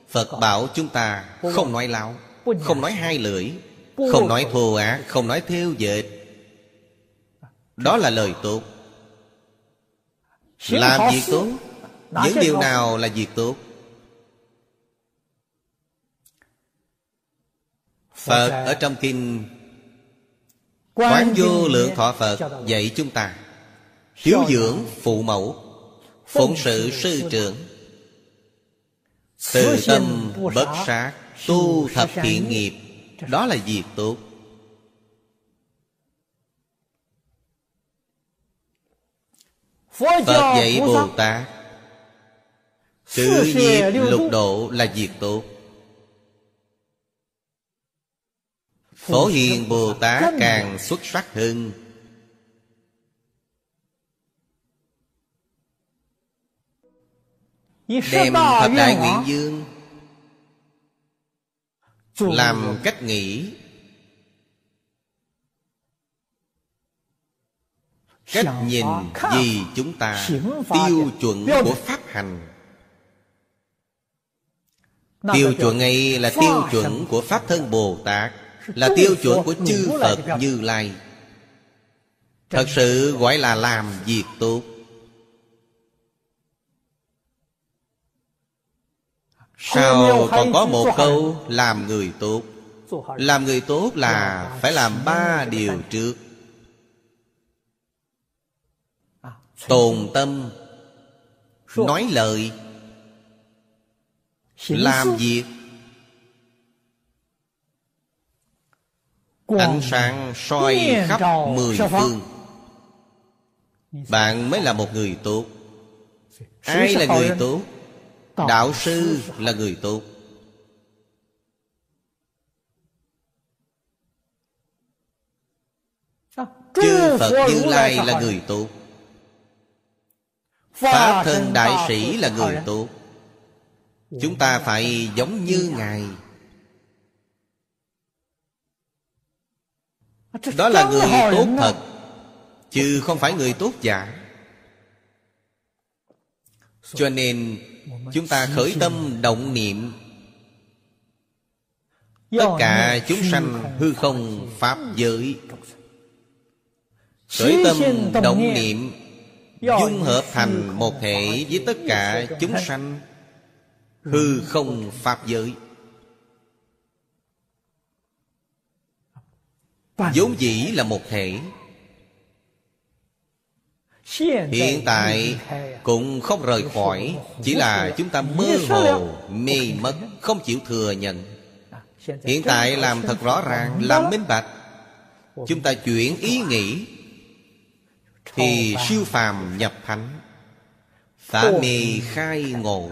Speaker 1: Phật bảo chúng ta không nói láo Không nói hai lưỡi Không nói thô ác Không nói theo dệt. Đó là lời tốt. Làm việc tốt. Những điều nào là việc tốt Phật ở trong kinh Quán vô lượng thọ Phật dạy chúng ta Hiếu dưỡng phụ mẫu Phụng sự sư trưởng. từ tâm bất sát Tu thập thiện nghiệp. Đó là việc tốt. Phật dạy Bồ Tát Cử nghiệp lục độ là việc tốt Phổ Hiền Bồ Tát càng xuất sắc hơn. Đem thập đại nguyện dương Làm cách nghĩ. Cách nhìn vì chúng ta Tiêu chuẩn của Pháp hành. Tiêu chuẩn ấy là tiêu chuẩn của Pháp thân Bồ Tát *laughs* Là tiêu chuẩn của chư Phật Như Lai. Thật sự gọi là làm việc tốt. Sao còn có một câu Làm người tốt? Làm người tốt là phải làm ba điều trước. Tồn tâm Nói lời Làm việc Ánh sáng soi khắp mười phương. Bạn mới là một người tốt. Ai là người tốt? Đạo sư là người tốt. Chư Phật Như Lai là người tốt. Pháp thân đại sĩ là người tốt. Chúng ta phải giống như Ngài Đó là người tốt thật Chứ không phải người tốt giả. Cho nên Chúng ta khởi tâm động niệm. Tất cả chúng sanh hư không Pháp giới. Khởi tâm động niệm. Dung hợp thành một thể với tất cả chúng sanh Hư không Pháp giới vốn dĩ là một thể Hiện tại cũng không rời khỏi Chỉ là chúng ta mơ hồ, mê mất Không chịu thừa nhận. Hiện tại làm thật rõ ràng Làm minh bạch. Chúng ta chuyển ý nghĩ Thì siêu phàm nhập thánh. Phá mê khai ngộ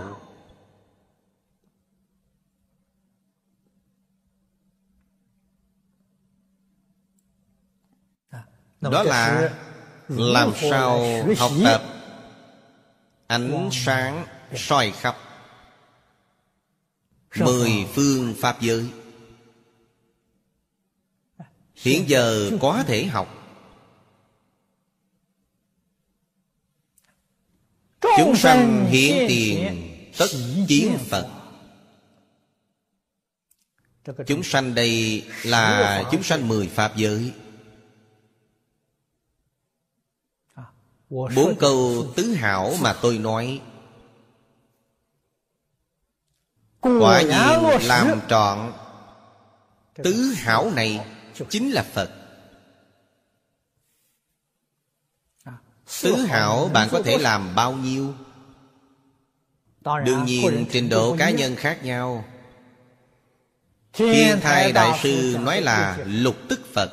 Speaker 1: Đó là làm sao học tập ánh sáng soi khắp mười phương pháp giới. Hiện giờ có thể học. Chúng sanh hiện tiền tất chiến Phật. Chúng sanh đây là chúng sanh mười Pháp giới Bốn câu tứ hảo mà tôi nói. Quả nhiên làm trọn. Tứ hảo này chính là Phật. Tứ hảo bạn có thể làm bao nhiêu? Đương nhiên trình độ cá nhân khác nhau. Thiên thai đại sư nói là lục tức Phật.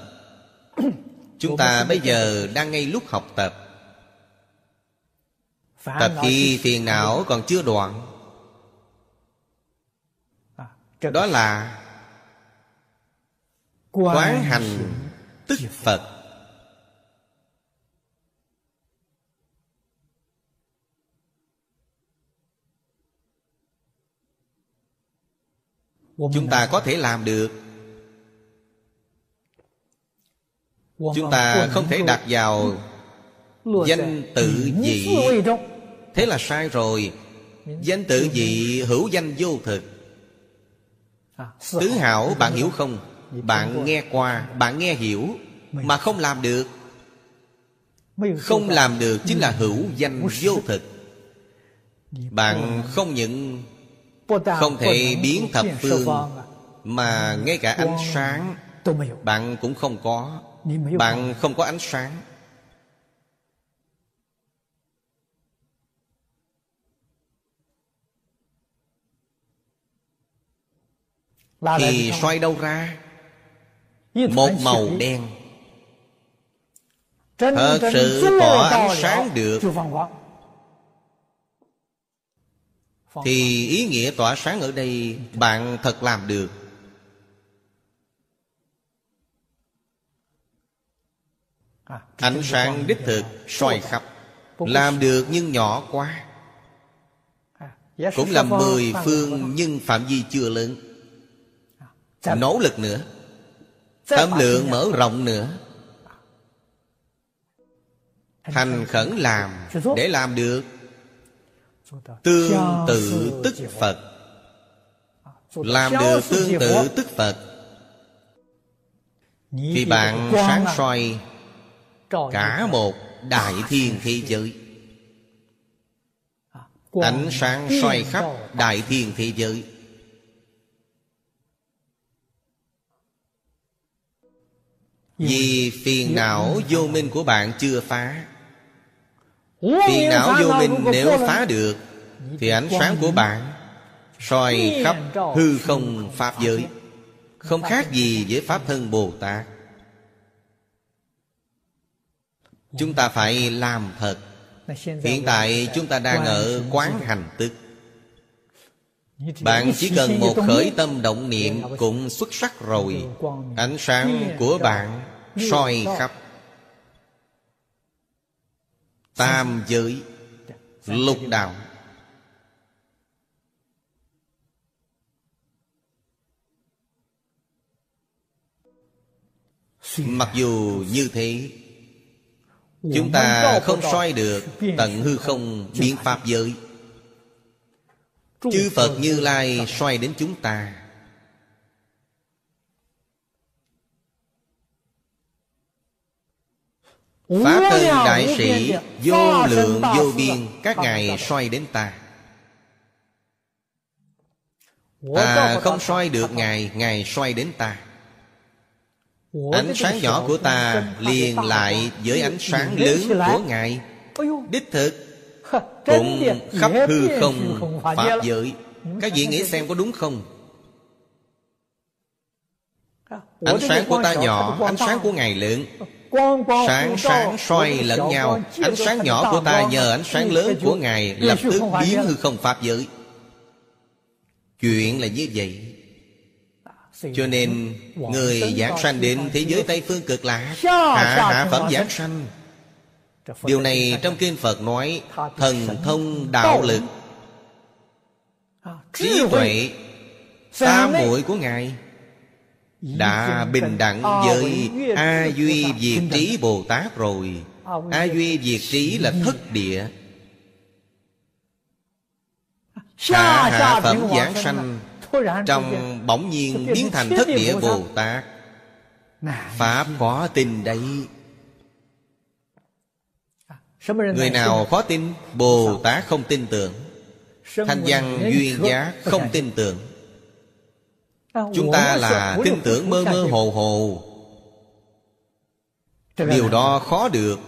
Speaker 1: Chúng ta bây giờ đang ngay lúc học tập Tập khi phiền não còn chưa đoạn. Đó là Quán hành tức Phật. Chúng ta có thể làm được. Chúng ta không thể đặt vào Danh tự dị Thế là sai rồi. Danh tự gì? Hữu danh vô thực. Tứ hảo, bạn hiểu không? Bạn nghe qua, Bạn nghe hiểu, Mà không làm được. Không làm được chính là hữu danh vô thực. Bạn không những Không thể biến thập phương, Mà ngay cả ánh sáng, Bạn cũng không có. Bạn không có ánh sáng. Thì soi đâu ra? Một màu đen. Thật sự tỏa ánh sáng được. Thì ý nghĩa tỏa sáng ở đây Bạn thật làm được. À, Ánh sáng đích thực soi khắp. Làm được nhưng nhỏ quá. À, Cũng là mười phương nhưng phạm vi chưa lớn Nỗ lực nữa. Tâm lượng mở rộng nữa. Thành khẩn làm Để làm được. Tương tự tức Phật. Làm được tương tự tức Phật. Thì bạn sáng soi Cả một đại thiên thế giới. Ánh sáng soi khắp đại thiên thế giới Vì phiền não vô minh của bạn chưa phá. Phiền não vô minh nếu phá được Thì ánh sáng của bạn soi khắp hư không Pháp giới. Không khác gì với Pháp thân Bồ Tát. Chúng ta phải làm thật. Hiện tại chúng ta đang ở quán hành tức Bạn chỉ cần một khởi tâm động niệm Cũng xuất sắc rồi. Ánh sáng của bạn soi khắp. Tam giới lục đạo. Mặc dù như thế chúng ta không soi được tận hư không biến pháp giới. Chư phật như lai soi đến chúng ta Pháp thân đại sĩ Vô lượng vô biên Các ngài soi đến ta. Ta không soi được Ngài Ngài soi đến ta. Ánh sáng nhỏ của ta liền lại với ánh sáng lớn của Ngài. Đích thực Cũng khắp hư không Pháp giới. Các vị nghĩ xem có đúng không Ánh sáng của ta nhỏ Ánh sáng của Ngài lớn. Sáng sáng soi lẫn nhau. Ánh sáng nhỏ của ta nhờ ánh sáng lớn của Ngài Lập tức biến hư không Pháp giới. Chuyện là như vậy. Cho nên Người giảng sanh đến thế giới Tây Phương cực lạc Hạ hạ phẩm giảng sanh. Điều này trong Kinh Phật nói Thần thông đạo lực. Trí tuệ Tam muội của Ngài đã bình đẳng với a duy diệt trí bồ tát rồi. A duy diệt trí là thất địa. Hạ hạ phẩm giảng sanh. Trong bỗng nhiên biến thành thất địa Bồ Tát. Pháp có tin đấy. Người nào khó tin Bồ Tát không tin tưởng. Thanh văn duyên giá không tin tưởng Chúng ta là tin tưởng mơ mơ hồ hồ. Điều đó khó được.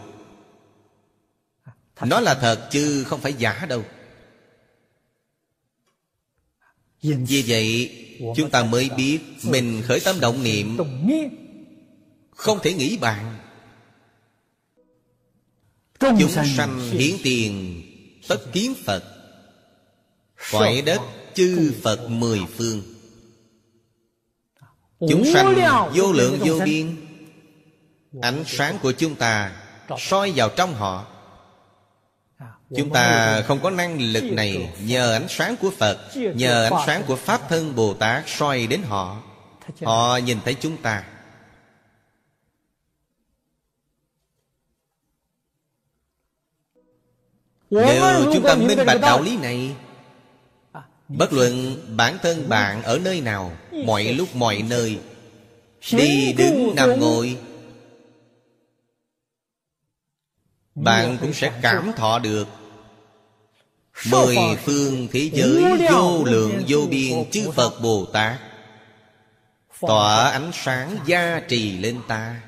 Speaker 1: Nó là thật chứ không phải giả đâu. Vì vậy Chúng ta mới biết Mình khởi tâm động niệm. Không thể nghĩ bạn. Chúng sanh hiến tiền Tất kiến Phật. Cõi đất chư Phật mười phương Chúng sanh vô lượng vô biên. Ánh sáng của chúng ta soi vào trong họ. Chúng ta không có năng lực này Nhờ ánh sáng của Phật Nhờ ánh sáng của Pháp thân Bồ Tát soi đến họ. Họ nhìn thấy chúng ta. Nếu chúng ta minh bạch đạo lý này Bất luận bản thân bạn ở nơi nào Mọi lúc mọi nơi Đi đứng nằm ngồi. Bạn cũng sẽ cảm thọ được. Mười phương thế giới vô lượng vô biên chư Phật Bồ Tát. Tỏa ánh sáng gia trì lên ta.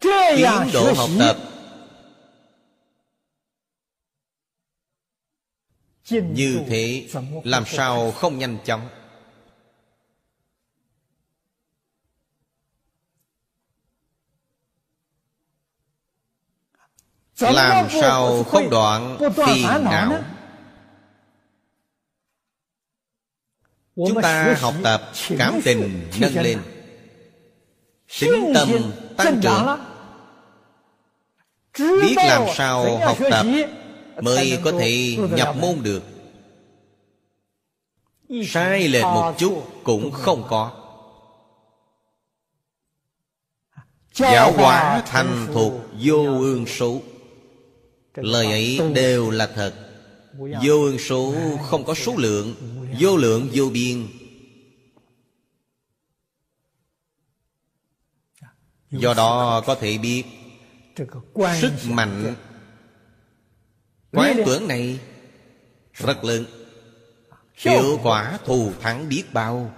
Speaker 1: Tiến độ học tập Như thế làm sao không nhanh chóng? Làm sao không đoạn phiền não Chúng ta học tập cảm tình nâng lên. Tính tâm tăng trưởng. Biết làm sao học tập Mới có thể nhập môn được. Sai lệch một chút cũng không có. Giáo hóa thành thuộc vô ương số. Lời ấy đều là thật. Vô ương số không có số lượng, Vô lượng vô biên. Do đó có thể biết, Sức mạnh Quán tưởng này Rất lớn. Hiệu quả thù thắng biết bao.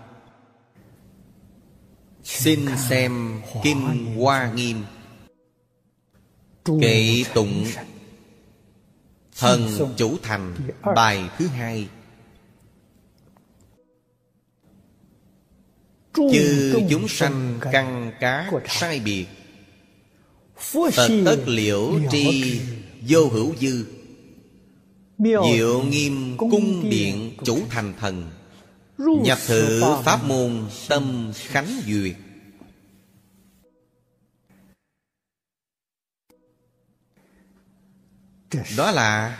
Speaker 1: Xin xem Kinh Hoa Nghiêm. Kệ tụng Thần chủ thành Bài thứ hai. Chư chúng sanh căn cá sai biệt. Phật tất liễu tri vô hữu dư Diệu nghiêm cung điện chủ thành thần. Nhập thử pháp môn tâm khánh duyệt. Đó là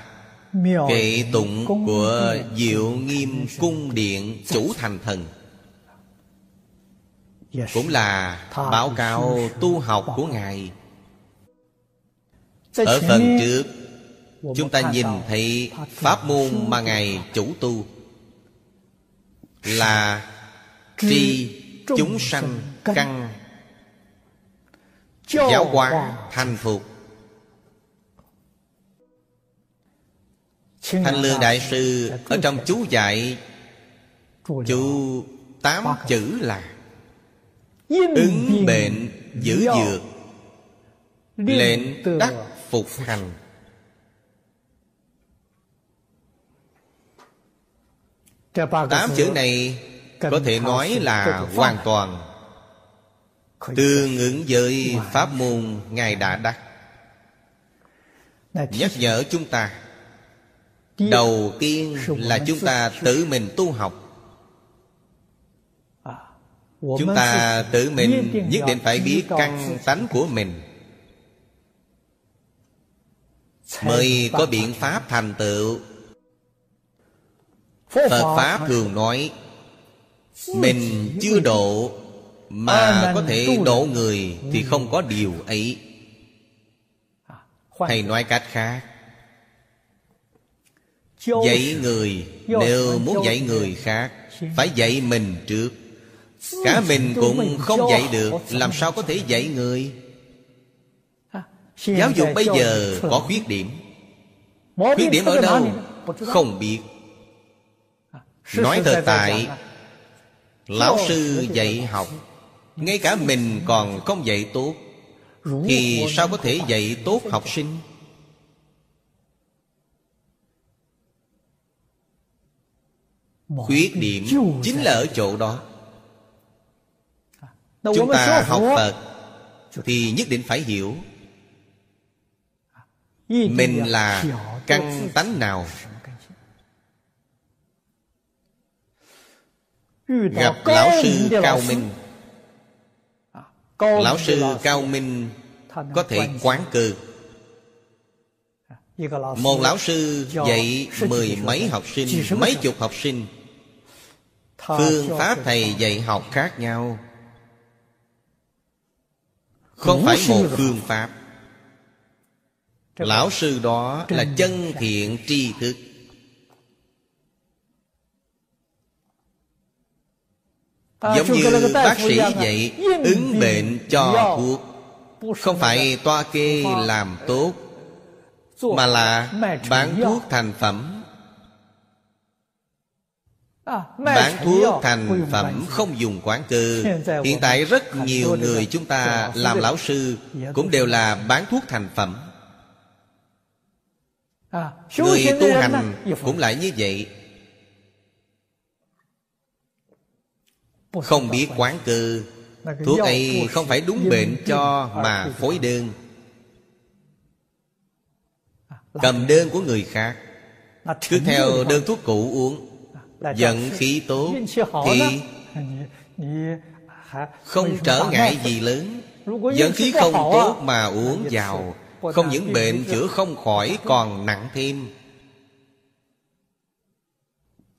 Speaker 1: Kệ tụng của Diệu Nghiêm Cung Điện Chủ Thành Thần. Cũng là báo cáo tu học của Ngài. Ở phần trước Chúng ta nhìn thấy Pháp môn mà Ngài chủ tu Là Tri chúng sanh căn Giáo hóa thành thuộc Thanh Lương Đại Sư Ở trong chú dạy Chú tám chữ là Ứng bệnh giữ dược Lệnh đắc phục hành Tám chữ này Có thể nói là hoàn toàn Tương ứng với pháp môn Ngài đã đắc. Nhắc nhở chúng ta Đầu tiên là chúng ta tự mình tu học. Chúng ta tự mình nhất định phải biết căn tánh của mình. Mới có biện pháp thành tựu Phật Pháp thường nói Mình chưa độ Mà có thể độ người Thì không có điều ấy. Hay nói cách khác. Dạy người Nếu muốn dạy người khác Phải dạy mình trước. Cả mình cũng không dạy được Làm sao có thể dạy người? Giáo dục bây giờ có khuyết điểm. Khuyết điểm ở đâu? Không biết Nói thật tại Lão sư dạy học Ngay cả mình còn không dạy tốt Thì sao có thể dạy tốt học sinh? Khuyết điểm chính là ở chỗ đó. Chúng ta học Phật Thì nhất định phải hiểu. Mình là căn tánh nào Gặp Lão Sư Cao Minh. Lão Sư Cao Minh Có thể quán cơ Một lão sư dạy mười mấy học sinh Mấy chục học sinh. Phương pháp thầy dạy học khác nhau. Không phải một phương pháp. Lão sư đó là chân thiện tri thức Giống như bác sĩ dạy Ứng bệnh cho thuốc Không phải toa kê làm tốt Mà là bán thuốc thành phẩm. Bán thuốc thành phẩm không dùng quán cơ. *laughs* Hiện tại rất nhiều người chúng ta làm lão sư Cũng đều là bán thuốc thành phẩm. Người tu hành cũng lại như vậy Không biết quán cơ Thuốc ấy không phải đúng bệnh cho mà phối đơn. Cầm đơn của người khác. Cứ theo đơn thuốc cũ uống. Giận khí tốt Thì Không trở ngại gì lớn. Giận khí không tốt mà uống vào, Không những bệnh chữa không khỏi còn nặng thêm.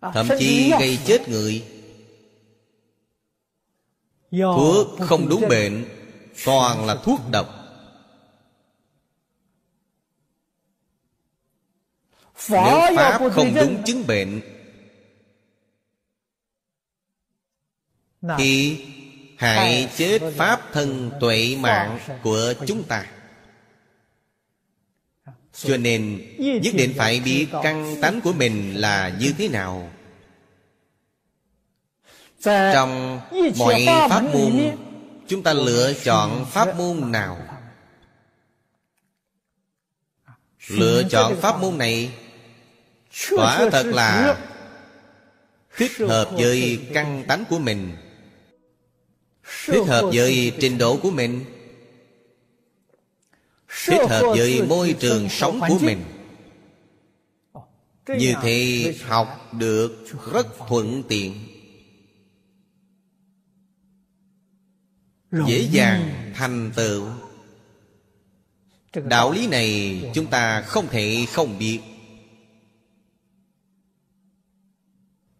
Speaker 1: Thậm chí gây chết người. Thuốc không đúng bệnh Toàn là thuốc độc. Nếu Pháp không đúng chứng bệnh Thì hại chết Pháp thân tuệ mạng của chúng ta. Cho nên nhất định phải biết căn tánh của mình là như thế nào trong mọi pháp môn chúng ta lựa chọn pháp môn nào? Lựa chọn pháp môn này quả thật là thích hợp với căn tánh của mình. Thích hợp với trình độ của mình. Thích hợp với môi trường sống của mình. như thế học được rất thuận tiện dễ dàng thành tựu. Đạo lý này chúng ta không thể không biết.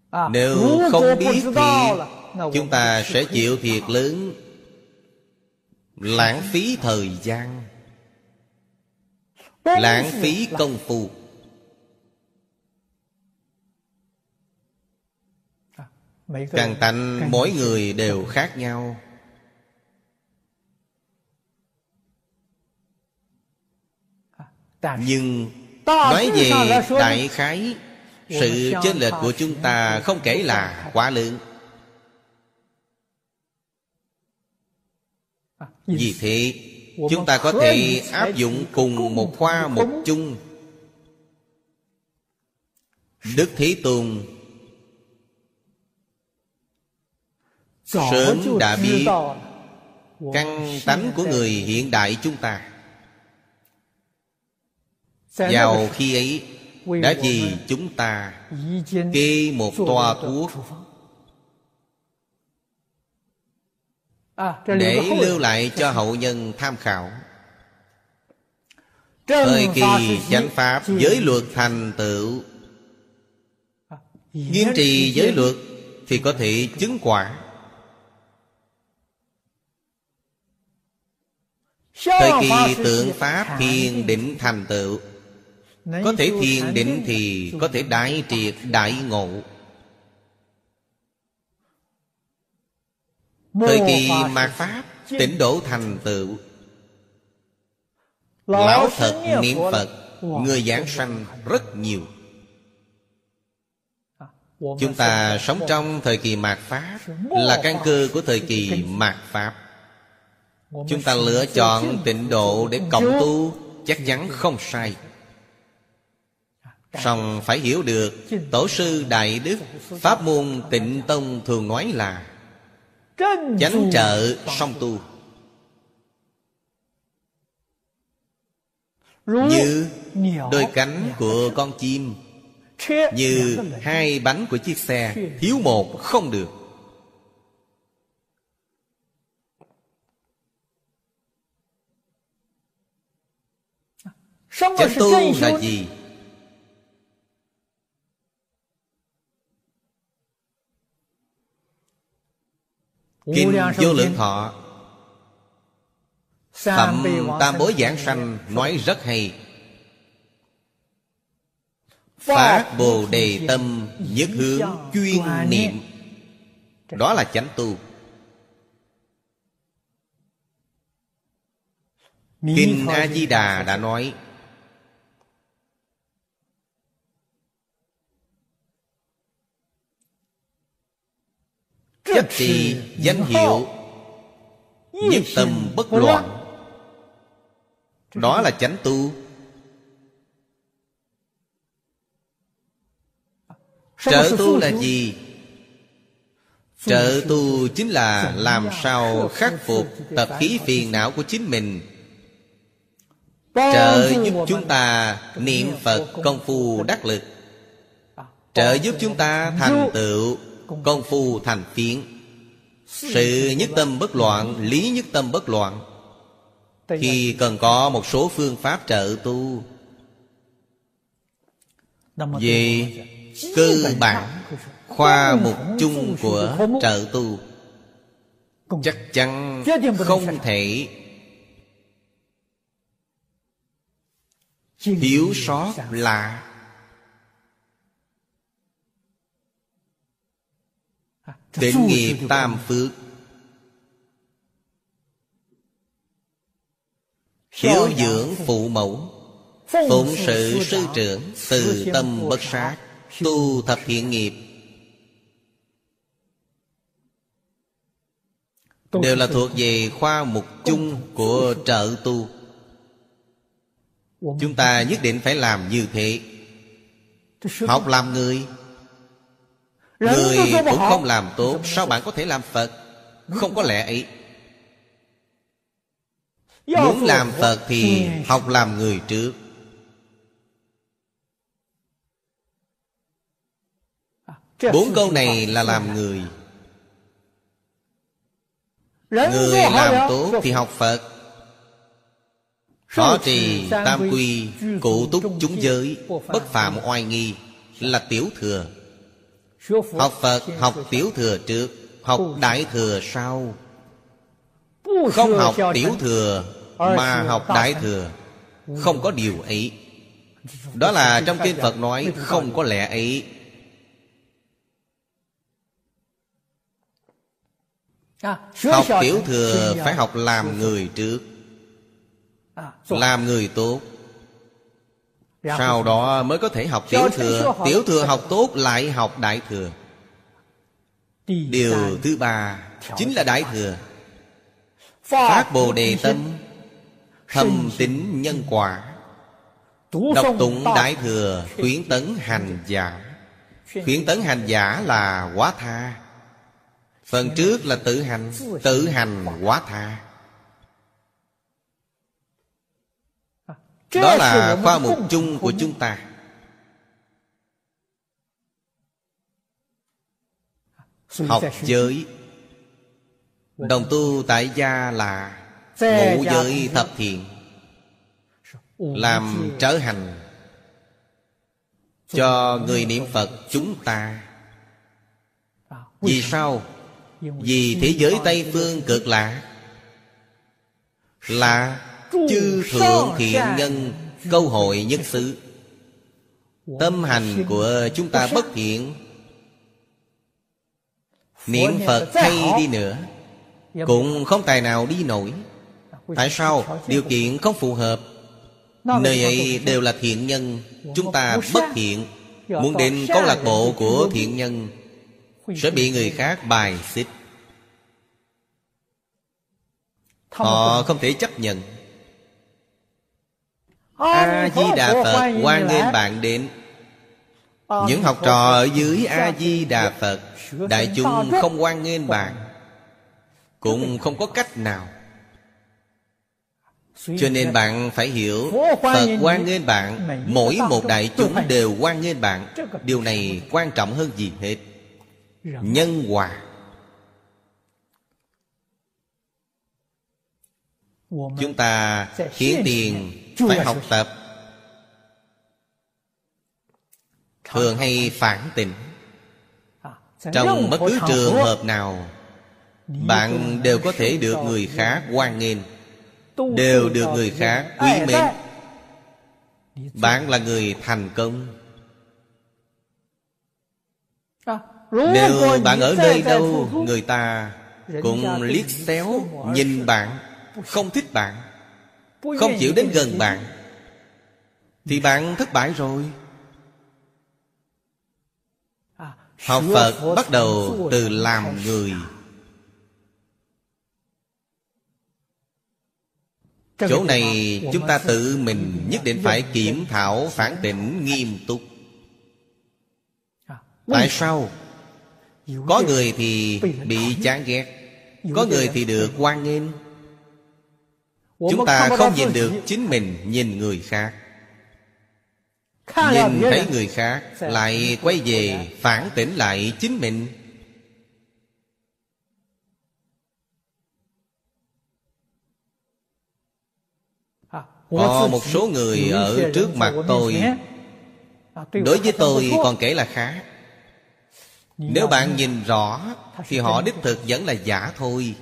Speaker 1: À, nếu không biết thì chúng ta sẽ chịu thiệt lớn. Lãng phí thời gian. Lãng phí công phu. À, căn tánh mỗi người đều khác nhau nhưng nói về đại khái sự chênh lệch của chúng ta không kể là quá lớn. Vì thế chúng ta có thể áp dụng cùng một khoa một chung. Đức thế tôn sớm đã biết căn tánh của người hiện đại chúng ta vào khi ấy đã vì chúng ta kê một toa thuốc để lưu lại cho hậu nhân tham khảo. Thời kỳ chánh pháp giới luật thành tựu. Nghiêm trì giới luật thì có thể chứng quả. Thời kỳ tượng Pháp thiền định thành tựu Có thể thiền định thì có thể đại triệt đại ngộ. Thời kỳ mạt Pháp Tỉnh độ thành tựu. Lão thật niệm Phật Người giảng sanh rất nhiều.
Speaker 2: À,
Speaker 1: Chúng ta sống trong thời kỳ mạt Pháp Là căn cơ của thời kỳ mạt Pháp. Chúng ta lựa chọn tịnh độ để cộng tu Chắc chắn không sai song phải hiểu được, Tổ sư Đại Đức Pháp môn tịnh tông thường nói là, Chánh trợ song tu Như đôi cánh của con chim, Như hai bánh của chiếc xe, Thiếu một không được Chánh tu là gì? Kinh Vô Lượng Thọ. Phẩm Tam Bối Giảng Sanh nói rất hay. Phát Bồ Đề Tâm Nhất hướng chuyên niệm. Đó là chánh tu. Kinh A-di-đà đã nói Chấp trì danh hiệu Nhất tâm bất loạn. Đó là chánh tu. Trợ tu là gì? Trợ tu chính là làm sao khắc phục tập khí phiền não của chính mình. Trợ giúp chúng ta niệm Phật công phu đắc lực. Trợ giúp chúng ta thành tựu công phu thành tiến, sự nhất tâm bất loạn lý nhất tâm bất loạn. Thì cần có một số phương pháp trợ tu về cơ bản khoa mục chung của trợ tu chắc chắn không thể thiếu sót là Tịnh nghiệp tam phước. Hiếu dưỡng phụ mẫu Phụng sự sư trưởng Từ tâm bất sát Tu thập thiện nghiệp. Đều là thuộc về khoa mục chung của trợ tu. Chúng ta nhất định phải làm như thế. Học làm người Người cũng không làm tốt. Sao bạn có thể làm Phật? Không có lẽ ấy. Muốn làm Phật thì học làm người trước. Bốn câu này là làm người. Người làm tốt thì học Phật. Khó trì tam quy Cụ túc chúng giới. Bất phạm oai nghi Là tiểu thừa Học Phật học tiểu thừa trước Học đại thừa sau. Không học tiểu thừa Mà học đại thừa. Không có điều ấy. Đó là trong kinh Phật nói Không có lẽ ấy. Học tiểu thừa phải học làm người trước. Làm người tốt sau đó mới có thể học tiểu thừa. Tiểu thừa học tốt lại học đại thừa. Điều thứ ba Chính là đại thừa. Phát Bồ Đề Tâm Thâm tính nhân quả. Đọc tụng đại thừa Khuyến tấn hành giả. Khuyến tấn hành giả là quá tha. Phần trước là tự hành Tự hành quá tha Đó là khoa mục chung của chúng ta. Học giới. Đồng tu tại gia là Ngũ giới thập thiện. Làm trở hành Cho người niệm Phật chúng ta. Vì sao? Vì thế giới Tây Phương cực lạ. Là Chư thượng thiện nhân Câu hội nhất xứ. Tâm hành của chúng ta bất thiện Niệm Phật hay đi nữa Cũng không tài nào đi nổi. Tại sao? Điều kiện không phù hợp. Nơi ấy đều là thiện nhân Chúng ta bất thiện. Muốn đến câu lạc bộ của thiện nhân Sẽ bị người khác bài xích. Họ không thể chấp nhận A-di-đà Phật hoan nghênh bạn đến. Những học trò ở dưới A-di-đà Phật Đại chúng không hoan nghênh bạn. Cũng không có cách nào. Cho nên bạn phải hiểu Phật quan nghênh bạn Mỗi một đại chúng đều quan nghênh bạn. Điều này quan trọng hơn gì hết? Nhân quả Chúng ta hiến tiền Phải học tập. Thường hay phản tỉnh Trong bất cứ trường hợp nào Bạn đều có thể được người khác quan nghênh đều được người khác quý mến. Bạn là người thành công. À, nếu bạn ở nơi đâu người ta cũng liếc xéo nhìn bạn không thích bạn không chịu đến gần bạn thì bạn thất bại rồi. À, học phật bắt đầu từ làm người. Chỗ này chúng ta tự mình nhất định phải kiểm thảo phản tỉnh nghiêm túc. À, Tại sao? Có người thì bị chán ghét Có người thì được quan nghênh Chúng ta không nhìn được chính mình nhìn người khác. Nhìn thấy người khác Lại quay về phản tỉnh lại chính mình. Có một số người ở trước mặt tôi. Đối với tôi còn kể là khá Nếu bạn nhìn rõ Thì họ đích thực vẫn là giả thôi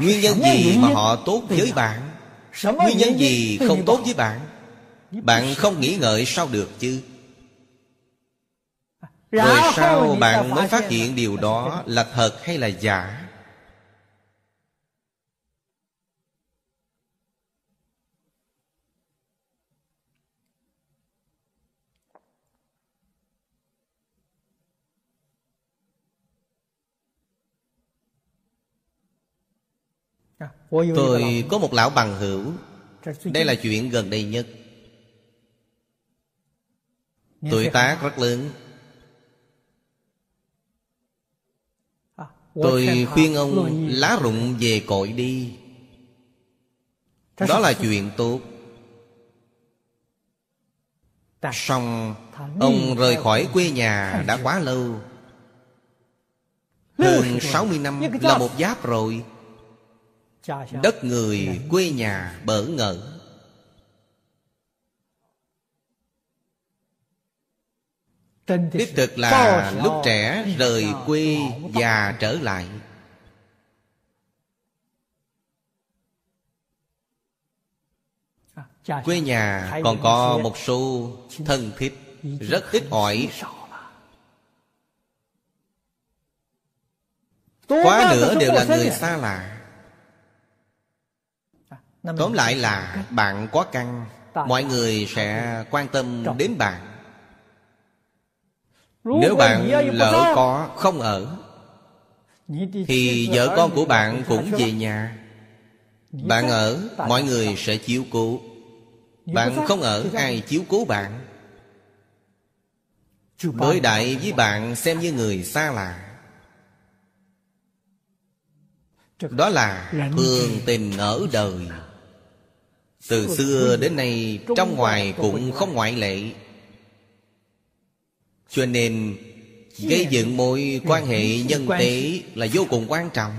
Speaker 1: Nguyên nhân gì mà họ tốt với bạn? Nguyên nhân gì không tốt với bạn? Bạn không nghĩ ngợi sao được chứ? Rồi sao bạn mới phát hiện điều đó là thật hay là giả Tôi có một lão bằng hữu. Đây là chuyện gần đây nhất. Tuổi tác rất lớn. Tôi khuyên ông lá rụng về cội đi. Đó là chuyện tốt. Xong Ông rời khỏi quê nhà đã quá lâu. Hơn 60 năm là một giáp rồi Đất người quê nhà bỡ ngỡ. Đích thực là lúc trẻ rời quê già trở lại. Quê nhà còn có một số thân thích Rất ít ỏi. Quá nữa đều là người xa lạ Tóm lại là bạn có căn Mọi người sẽ quan tâm đến bạn. Nếu bạn lỡ có không ở Thì vợ con của bạn cũng về nhà. Bạn ở Mọi người sẽ chiếu cố. Bạn không ở ai chiếu cố bạn. Đối đại với bạn xem như người xa lạ. Đó là thường tình ở đời từ xưa đến nay Trong ngoài cũng không ngoại lệ. Cho nên Gây dựng mối quan hệ nhân tế Là vô cùng quan trọng.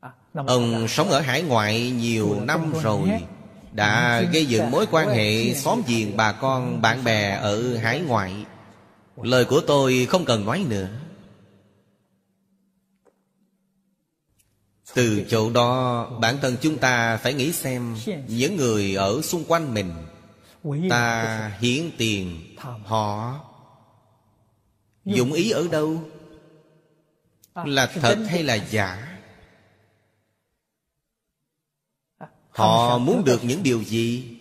Speaker 1: À, Ông sống ở hải ngoại nhiều năm rồi Đã gây dựng mối quan hệ xóm giềng bà con bạn bè ở hải ngoại. Lời của tôi không cần nói nữa từ chỗ đó, bản thân chúng ta phải nghĩ xem những người ở xung quanh mình, ta hiến tiền, họ dụng ý ở đâu? Là thật hay là giả? Họ muốn được những điều gì?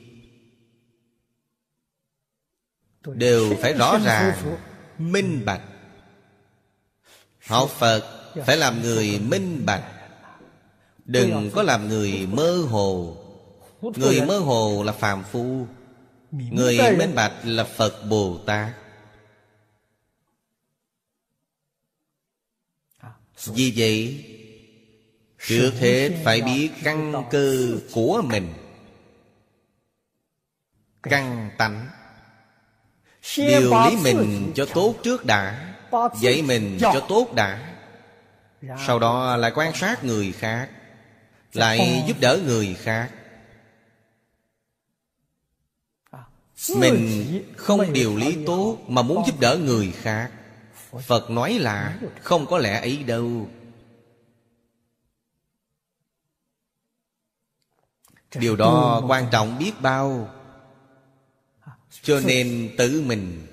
Speaker 1: Đều phải rõ ràng, minh bạch. Học phật phải làm người minh bạch đừng có làm người mơ hồ. Người mơ hồ là phàm phu. Người minh bạch là phật bồ tát. Vì vậy trước hết phải biết căn cơ của mình. Căn tánh. Điều lý mình cho tốt trước đã. Dạy mình cho tốt đã. Sau đó lại quan sát người khác lại giúp đỡ người khác. Mình không điều lý tốt mà muốn giúp đỡ người khác. Phật nói là không có lẽ ấy đâu. Điều đó quan trọng biết bao. Cho nên tự mình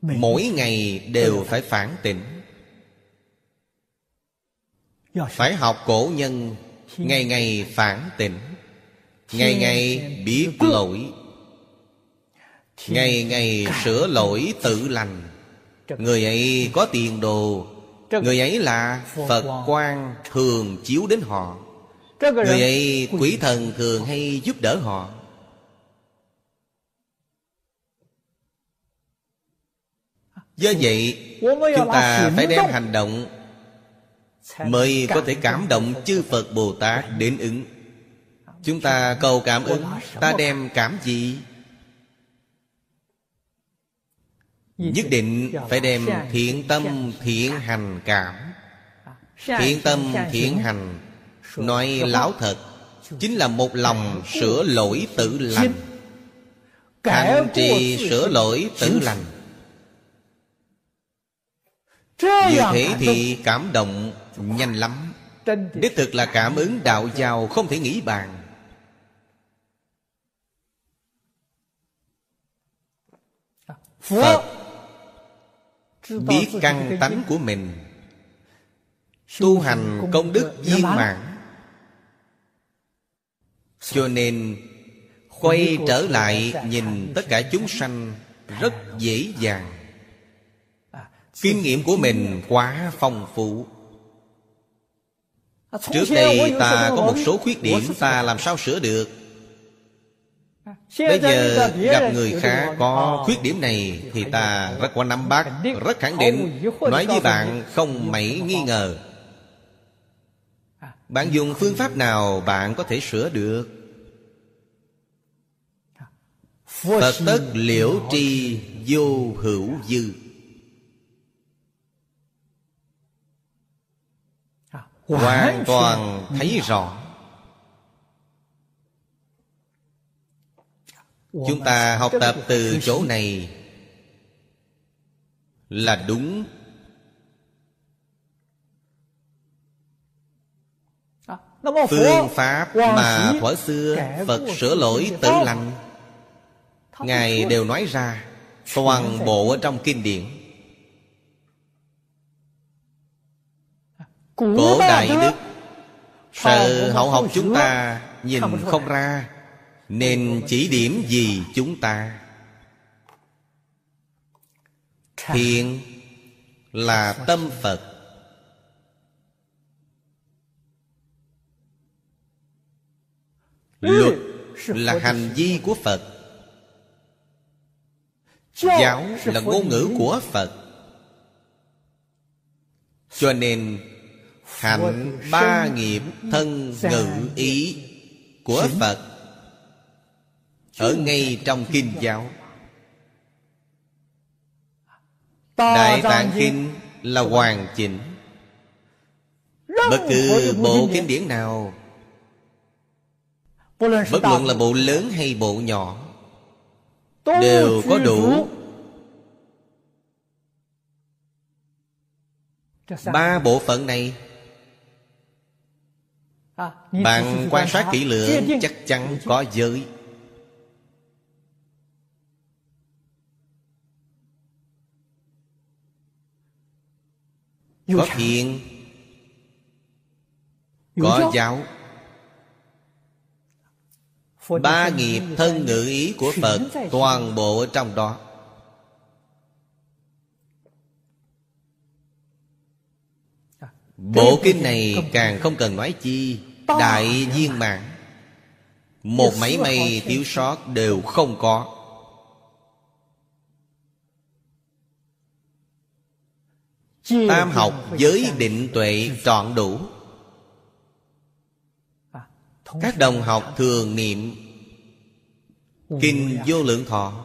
Speaker 1: mỗi ngày đều phải phản tỉnh. Phải học cổ nhân ngày ngày phản tỉnh ngày ngày biết lỗi ngày ngày sửa lỗi tự lành. Người ấy có tiền đồ người ấy là phật quan thường chiếu đến họ. Người ấy quỷ thần thường hay giúp đỡ họ. Do vậy chúng ta phải đem hành động mới có thể cảm động chư phật bồ tát đến ứng. Chúng ta cầu cảm ứng, ta đem cảm gì? Nhất định phải đem thiện tâm, thiện hành cảm. Thiện tâm, thiện hành, nói lão thật, chính là một lòng sửa lỗi tự lành. Hành trì sửa lỗi tự lành như thế thì cảm động nhanh lắm. Đích thực là cảm ứng đạo giao không thể nghĩ bàn. Phật biết căn tánh của mình tu hành công đức viên mãn. Cho nên quay trở lại nhìn tất cả chúng sanh rất dễ dàng kinh nghiệm của mình quá phong phú. Trước đây ta có một số khuyết điểm ta làm sao sửa được. Bây giờ gặp người khác có khuyết điểm này Thì ta rất có nắm bắt Rất khẳng định. Nói với bạn không mấy nghi ngờ. Bạn dùng phương pháp nào bạn có thể sửa được? Phật tất liễu tri vô hữu dư Hoàn toàn thấy rõ. Chúng ta học tập từ chỗ này là đúng. Phương pháp mà thuở xưa phật sửa lỗi tự lành ngài đều nói ra toàn bộ ở trong kinh điển cổ đại đức sợ hậu học chúng ta nhìn không ra nên chỉ điểm gì chúng ta? Thiện là tâm phật. Luật là hành vi của phật. Giáo là ngôn ngữ của phật. Cho nên hạnh ba nghiệp thân ngữ ý của phật ở ngay trong kinh giáo. Đại tạng kinh là hoàn chỉnh. Bất cứ bộ kinh điển nào bất luận là bộ lớn hay bộ nhỏ đều có đủ ba bộ phận này Bạn quan sát kỹ lưỡng chắc chắn có giới. Có thiện Có giáo. Ba nghiệp thân ngữ ý của Phật Toàn bộ trong đó Bộ kinh này càng không cần nói chi. Đại viên mạng Một mấy mây thiếu sót đều không có. Tam học giới định tuệ trọn đủ. Các đồng học thường niệm Kinh vô lượng thọ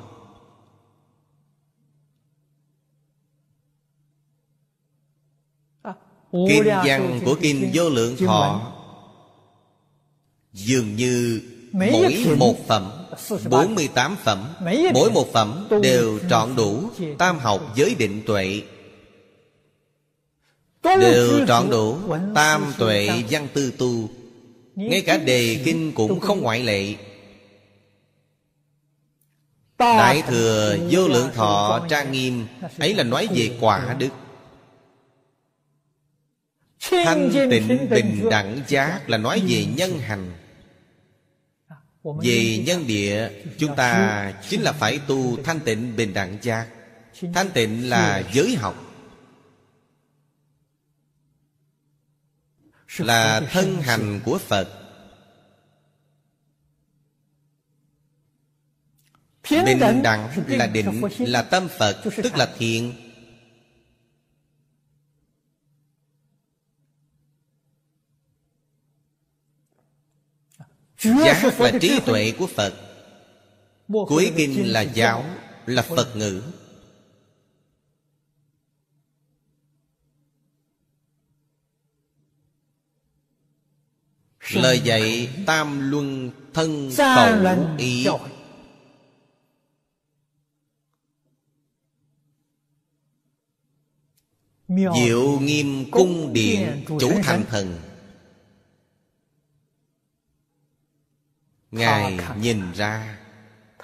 Speaker 1: Kinh văn của Kinh Vô Lượng Thọ. Dường như mỗi một phẩm 48 phẩm Mỗi một phẩm đều trọn đủ Tam học giới định tuệ. Đều trọn đủ Tam tuệ văn tư tu. Ngay cả đề kinh cũng không ngoại lệ. Đại thừa vô lượng thọ trang nghiêm Ấy là nói về quả đức Thanh tịnh bình đẳng giác là nói về nhân hành. Về nhân địa Chúng ta chính là phải tu thanh tịnh bình đẳng giác. Thanh tịnh là giới học. Là thân hành của Phật. Bình đẳng là định Là tâm Phật Tức là thiện Giác là trí tuệ của Phật. Cuối kinh là giáo Là Phật ngữ. Lời dạy tam luân thân khẩu ý. Diệu nghiêm cung điện chủ thành thần Ngài nhìn ra.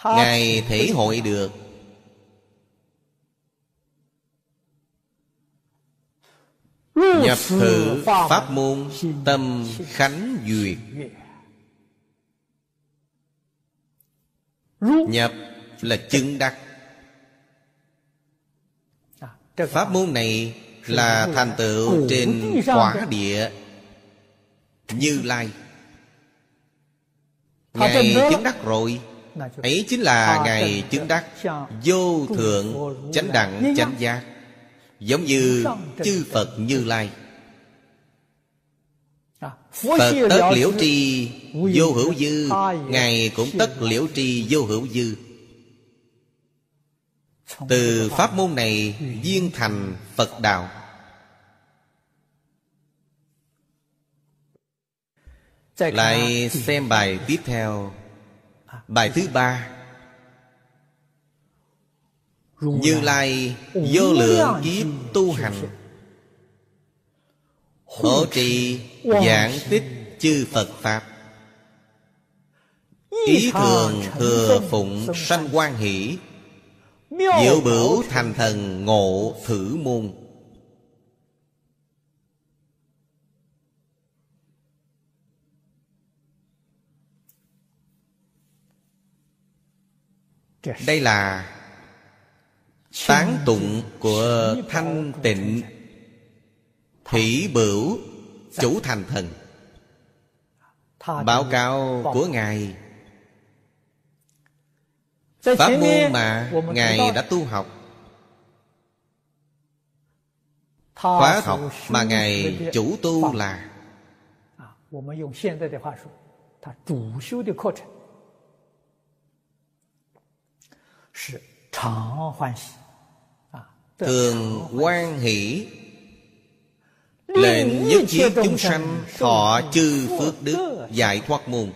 Speaker 1: Ngài thể hội được. Nhập thử pháp môn tâm khánh duyệt. Nhập là chứng đắc. Pháp môn này là thành tựu trên quả địa Như Lai Ngài chứng đắc rồi. Ấy chính là Ngài chứng đắc. Vô thượng chánh đẳng chánh giác. Giống như chư Phật Như Lai. Phật tất liễu tri vô hữu dư. Ngài cũng tất liễu tri vô hữu dư. Từ pháp môn này viên thành Phật đạo Lại xem bài tiếp theo. Bài thứ ba. Như Lai vô lượng kiếp tu hành. Hộ trì giảng tích chư Phật Pháp. Ý thường thừa phụng sanh. quan hỷ. Diệu bửu thành thần ngộ thử môn Đây là Tán tụng của thanh tịnh Thủy bửu chủ thành thần Báo cáo của Ngài Pháp môn mà Ngài đã tu học Khóa học mà Ngài chủ tu là
Speaker 2: 我们用现在的话说，他主修的课程
Speaker 1: Thường quan hỷ. Lệnh nhất thiết chúng sanh Thọ chư phước đức Giải thoát môn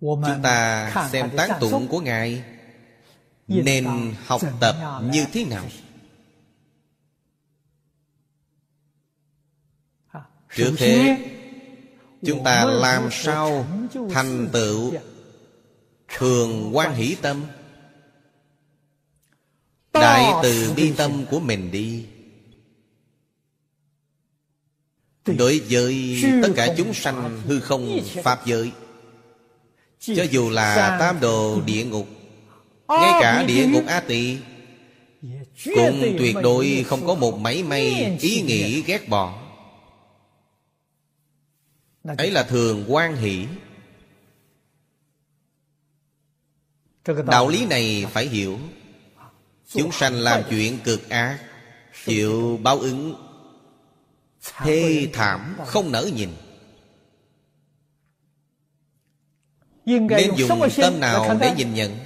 Speaker 1: Chúng ta xem tán tụng của Ngài. Nên học tập như thế nào trước hết chúng ta làm sao thành tựu thường quan hỷ tâm? Đại từ bi tâm của mình đi. Đối với tất cả chúng sanh hư không pháp giới cho dù là tam đồ địa ngục ngay cả địa ngục a tỳ cũng tuyệt đối không có một mảy may ý nghĩ ghét bỏ ấy là thường quan hỷ. Đạo lý này phải hiểu. Chúng sanh làm chuyện cực ác chịu báo ứng. Thê thảm không nỡ nhìn. Nên dùng tâm nào để nhìn nhận?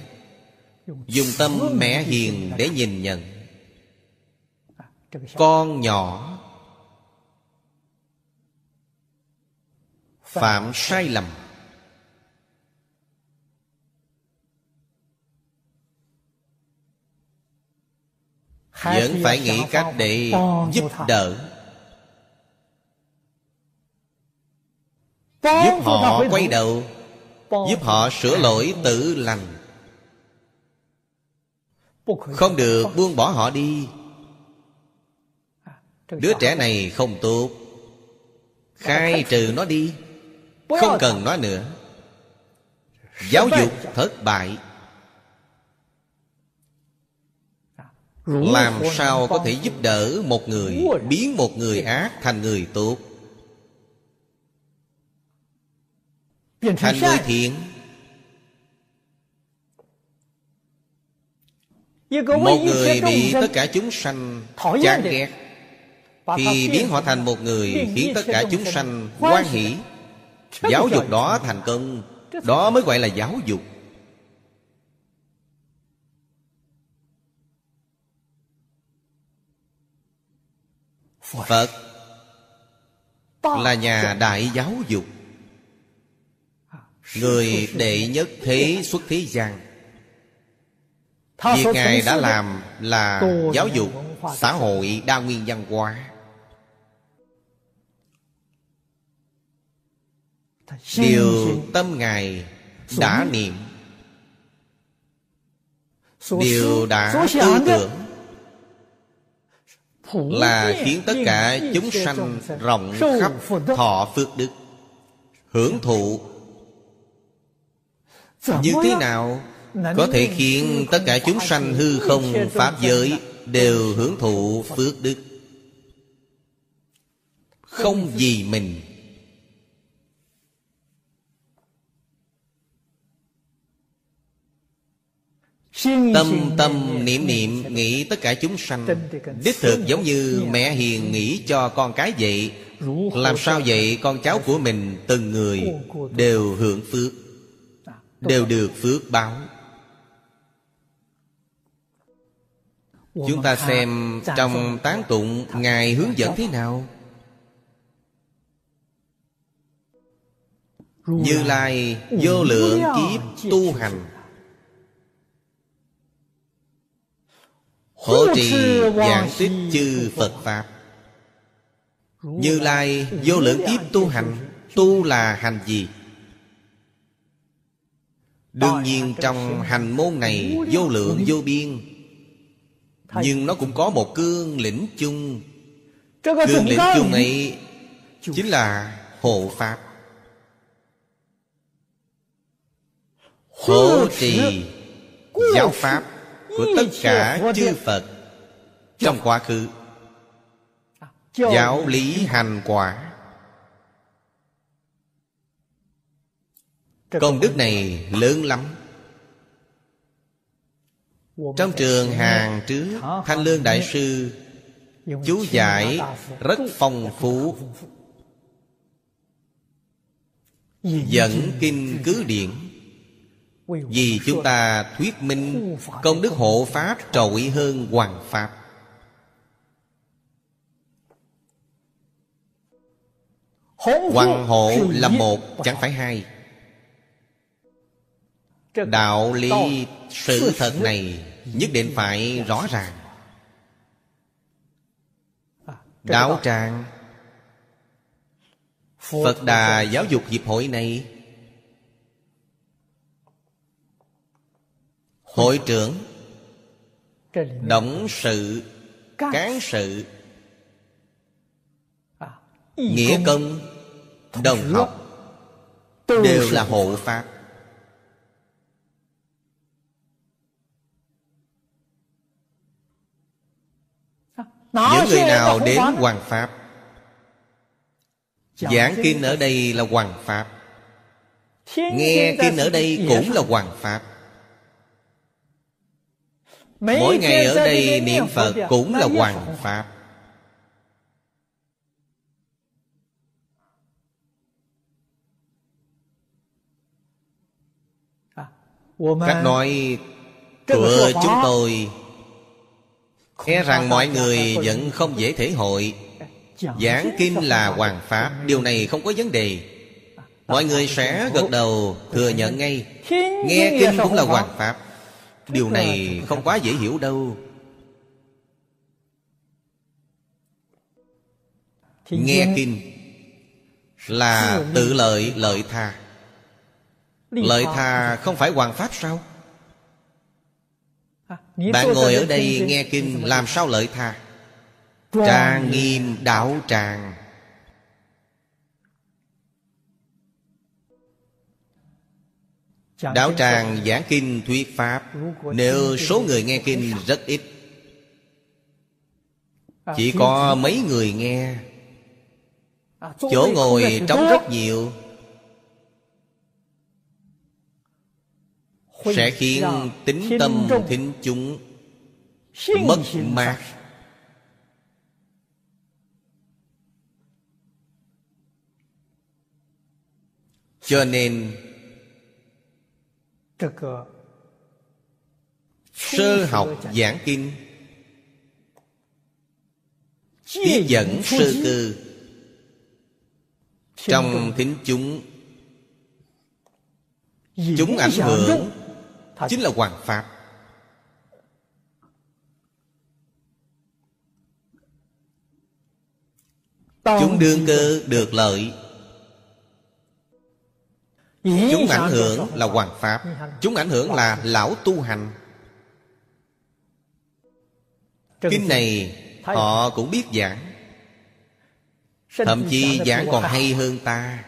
Speaker 1: Dùng tâm mẹ hiền để nhìn nhận. Con nhỏ phạm sai lầm. Vẫn phải nghĩ cách để giúp đỡ. Giúp họ quay đầu. Giúp họ sửa lỗi tự lành. Không được buông bỏ họ đi. Đứa trẻ này không tốt. Khai trừ nó đi không cần nó nữa. Giáo dục thất bại. Làm sao có thể giúp đỡ một người biến một người ác thành người tốt? Thành người thiện. Một người bị tất cả chúng sanh chán ghét thì biến họ thành một người khiến tất cả chúng sanh quan hỷ giáo dục đó thành công đó mới gọi là giáo dục. Phật là nhà đại giáo dục. Người đệ nhất thế xuất thế gian. Việc ngài đã làm là giáo dục xã hội đa nguyên văn hóa điều tâm ngài đã niệm. Điều đã tư tưởng là khiến tất cả chúng sanh rộng khắp thọ phước đức hưởng thụ. Như thế nào có thể khiến tất cả chúng sanh hư không pháp giới đều hưởng thụ phước đức. Không vì mình Tâm tâm niệm niệm nghĩ tất cả chúng sanh. Đích thực giống như mẹ hiền nghĩ cho con cái vậy Làm sao vậy con cháu của mình từng người đều hưởng phước Đều được phước báo. Chúng ta xem trong tán tụng Ngài hướng dẫn thế nào? Như Lai vô lượng kiếp tu hành Hộ trì giảng tích chư Phật Pháp. Như Lai vô lượng kiếp tu hành Tu là hành gì? Đương nhiên trong hành môn này Vô lượng vô biên. Nhưng nó cũng có một cương lĩnh chung. Cương lĩnh chung ấy Chính là hộ Pháp. Hộ trì Giáo Pháp của tất cả chư Phật trong quá khứ. Giáo lý hành quả. Công đức này lớn lắm. Trong trường hàng trước thanh lương đại sư chú giải rất phong phú. dẫn kinh cứ điển vì chúng ta thuyết minh Công đức hộ Pháp trội hơn Hoàng Pháp. Hoàng hộ là một chẳng phải hai. Đạo lý sự thật này Nhất định phải rõ ràng. Đạo tràng. Phật Đà Giáo dục Hiệp hội này Hội trưởng. Động sự. Cán sự. Nghĩa công Đồng học. Đều là hộ Pháp. Những người nào đến Hoàng Pháp? Giảng kinh ở đây là Hoàng Pháp. Nghe kinh ở đây cũng là Hoàng Pháp Mỗi ngày ở đây niệm Phật cũng là Hoàng Pháp. Cách nói của chúng tôi. E rằng mọi người vẫn không dễ thể hội. Giảng kinh là hoàng pháp Điều này không có vấn đề. Mọi người sẽ gật đầu thừa nhận ngay. Nghe kinh cũng là hoàng pháp Điều này không quá dễ hiểu đâu. Nghe kinh Là tự lợi lợi tha. Lợi tha không phải hoàng pháp sao? Bạn ngồi ở đây nghe kinh làm sao lợi tha? Trang nghiêm đạo tràng Đạo tràng giảng kinh thuyết pháp. Nếu số người nghe kinh rất ít. Chỉ có mấy người nghe. Chỗ ngồi trống rất nhiều. Sẽ khiến tính tâm thính chúng mất mát. cho nên sơ học giảng kinh. Tiếp dẫn sơ cư trong thính chúng chúng ảnh hưởng chính là hoàng pháp. Chúng đương cơ được lợi chúng ảnh hưởng là hoàng pháp. Chúng ảnh hưởng là lão tu hành. Kinh này họ cũng biết giảng. thậm chí giảng còn hay hơn ta.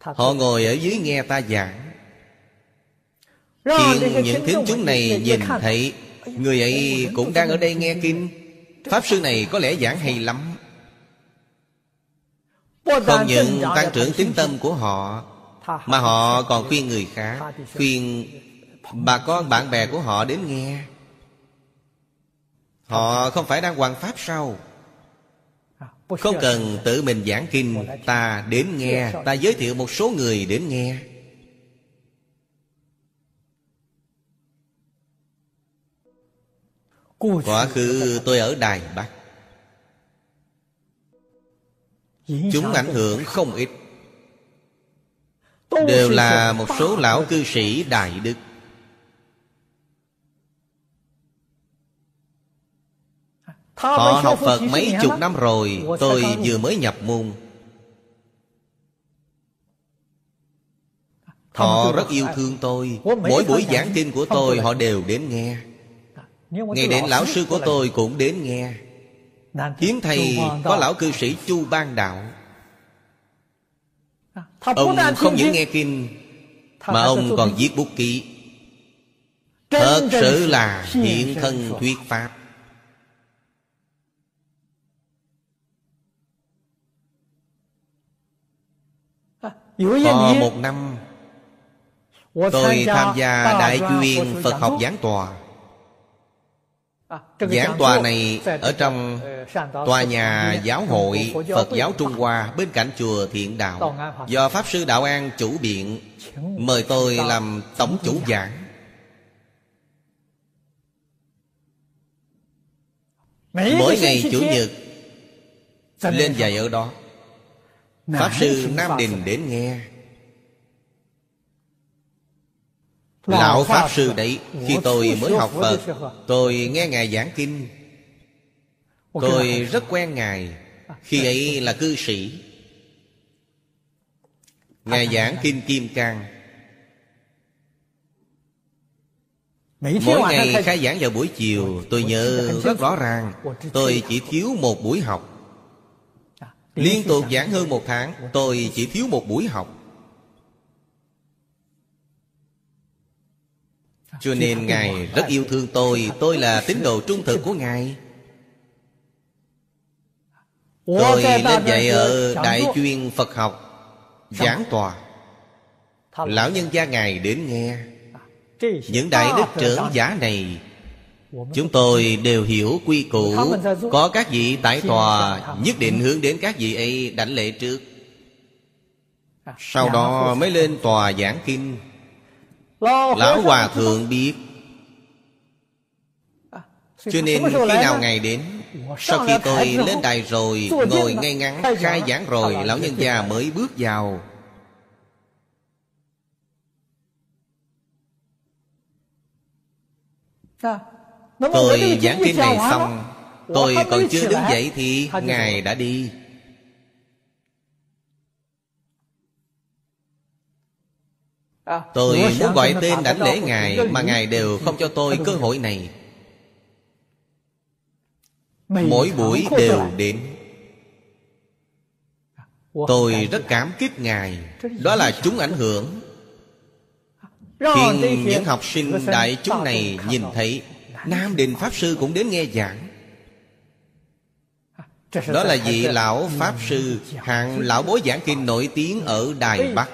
Speaker 1: Họ ngồi ở dưới nghe ta giảng. Khiến những thính chúng này nhìn thấy Người ấy cũng đang ở đây nghe kinh. Pháp sư này có lẽ giảng hay lắm. Không những tăng trưởng tính tâm của họ mà họ còn khuyên người khác, Khuyên bà con, bạn bè của họ đến nghe. Họ không phải đang hoàn pháp sao? Không cần tự mình giảng kinh, Ta đến nghe, Ta giới thiệu một số người đến nghe. Quá khứ tôi ở Đài Bắc. Chúng ảnh hưởng không ít. Đều là một số lão cư sĩ Đại Đức. Họ học Phật mấy chục năm rồi Tôi vừa mới nhập môn. Họ rất yêu thương tôi. Mỗi buổi giảng kinh của tôi Họ đều đến nghe. Ngày đến lão sư của tôi cũng đến nghe. Hiếm thầy có lão cư sĩ Chu Ban Đạo Ông không những nghe kinh Mà ông còn viết bút ký. Thật sự là hiện thân thuyết pháp. Có một năm Tôi tham gia Đại chuyên Phật học giảng tòa Giảng tòa này ở trong tòa nhà giáo hội Phật giáo Trung Hoa bên cạnh chùa Thiện Đạo. Do Pháp Sư Đạo An chủ biện Mời tôi làm tổng chủ giảng. Mỗi ngày Chủ nhật Lên dạy ở đó. Pháp Sư Nam Đình đến nghe Lão Pháp Sư đấy Khi tôi mới học Phật Tôi nghe Ngài giảng kinh. Tôi rất quen Ngài. Khi ấy là cư sĩ. Ngài giảng Kinh Kim Cang. Mỗi ngày khai giảng vào buổi chiều Tôi nhớ rất rõ ràng Tôi chỉ thiếu một buổi học. Liên tục giảng hơn một tháng Tôi chỉ thiếu một buổi học Cho nên Ngài rất yêu thương tôi. Tôi là tín đồ trung thực của Ngài. Tôi lên dạy ở Đại chuyên Phật học Giảng tòa. Lão nhân gia Ngài đến nghe. Những đại đức trưởng giả này Chúng tôi đều hiểu quy củ. Có các vị tại tòa Nhất định hướng đến các vị ấy đảnh lễ trước. Sau đó mới lên tòa giảng kinh Lão Hòa Thượng biết. Cho nên khi nào Ngài đến Sau khi tôi lên đài rồi Ngồi ngay ngắn khai giảng. rồi Lão nhân già mới bước vào. Tôi giảng kinh này xong Tôi còn chưa đứng dậy thì Ngài đã đi Tôi muốn gọi tên đảnh lễ Ngài Mà Ngài đều không cho tôi cơ hội này. Mỗi buổi đều đến. Tôi rất cảm kích Ngài. Đó là chúng ảnh hưởng. Khiến những học sinh đại chúng này nhìn thấy Nam Đình Pháp Sư cũng đến nghe giảng. Đó là vị lão Pháp Sư Hạng lão bối giảng kinh nổi tiếng ở Đài Bắc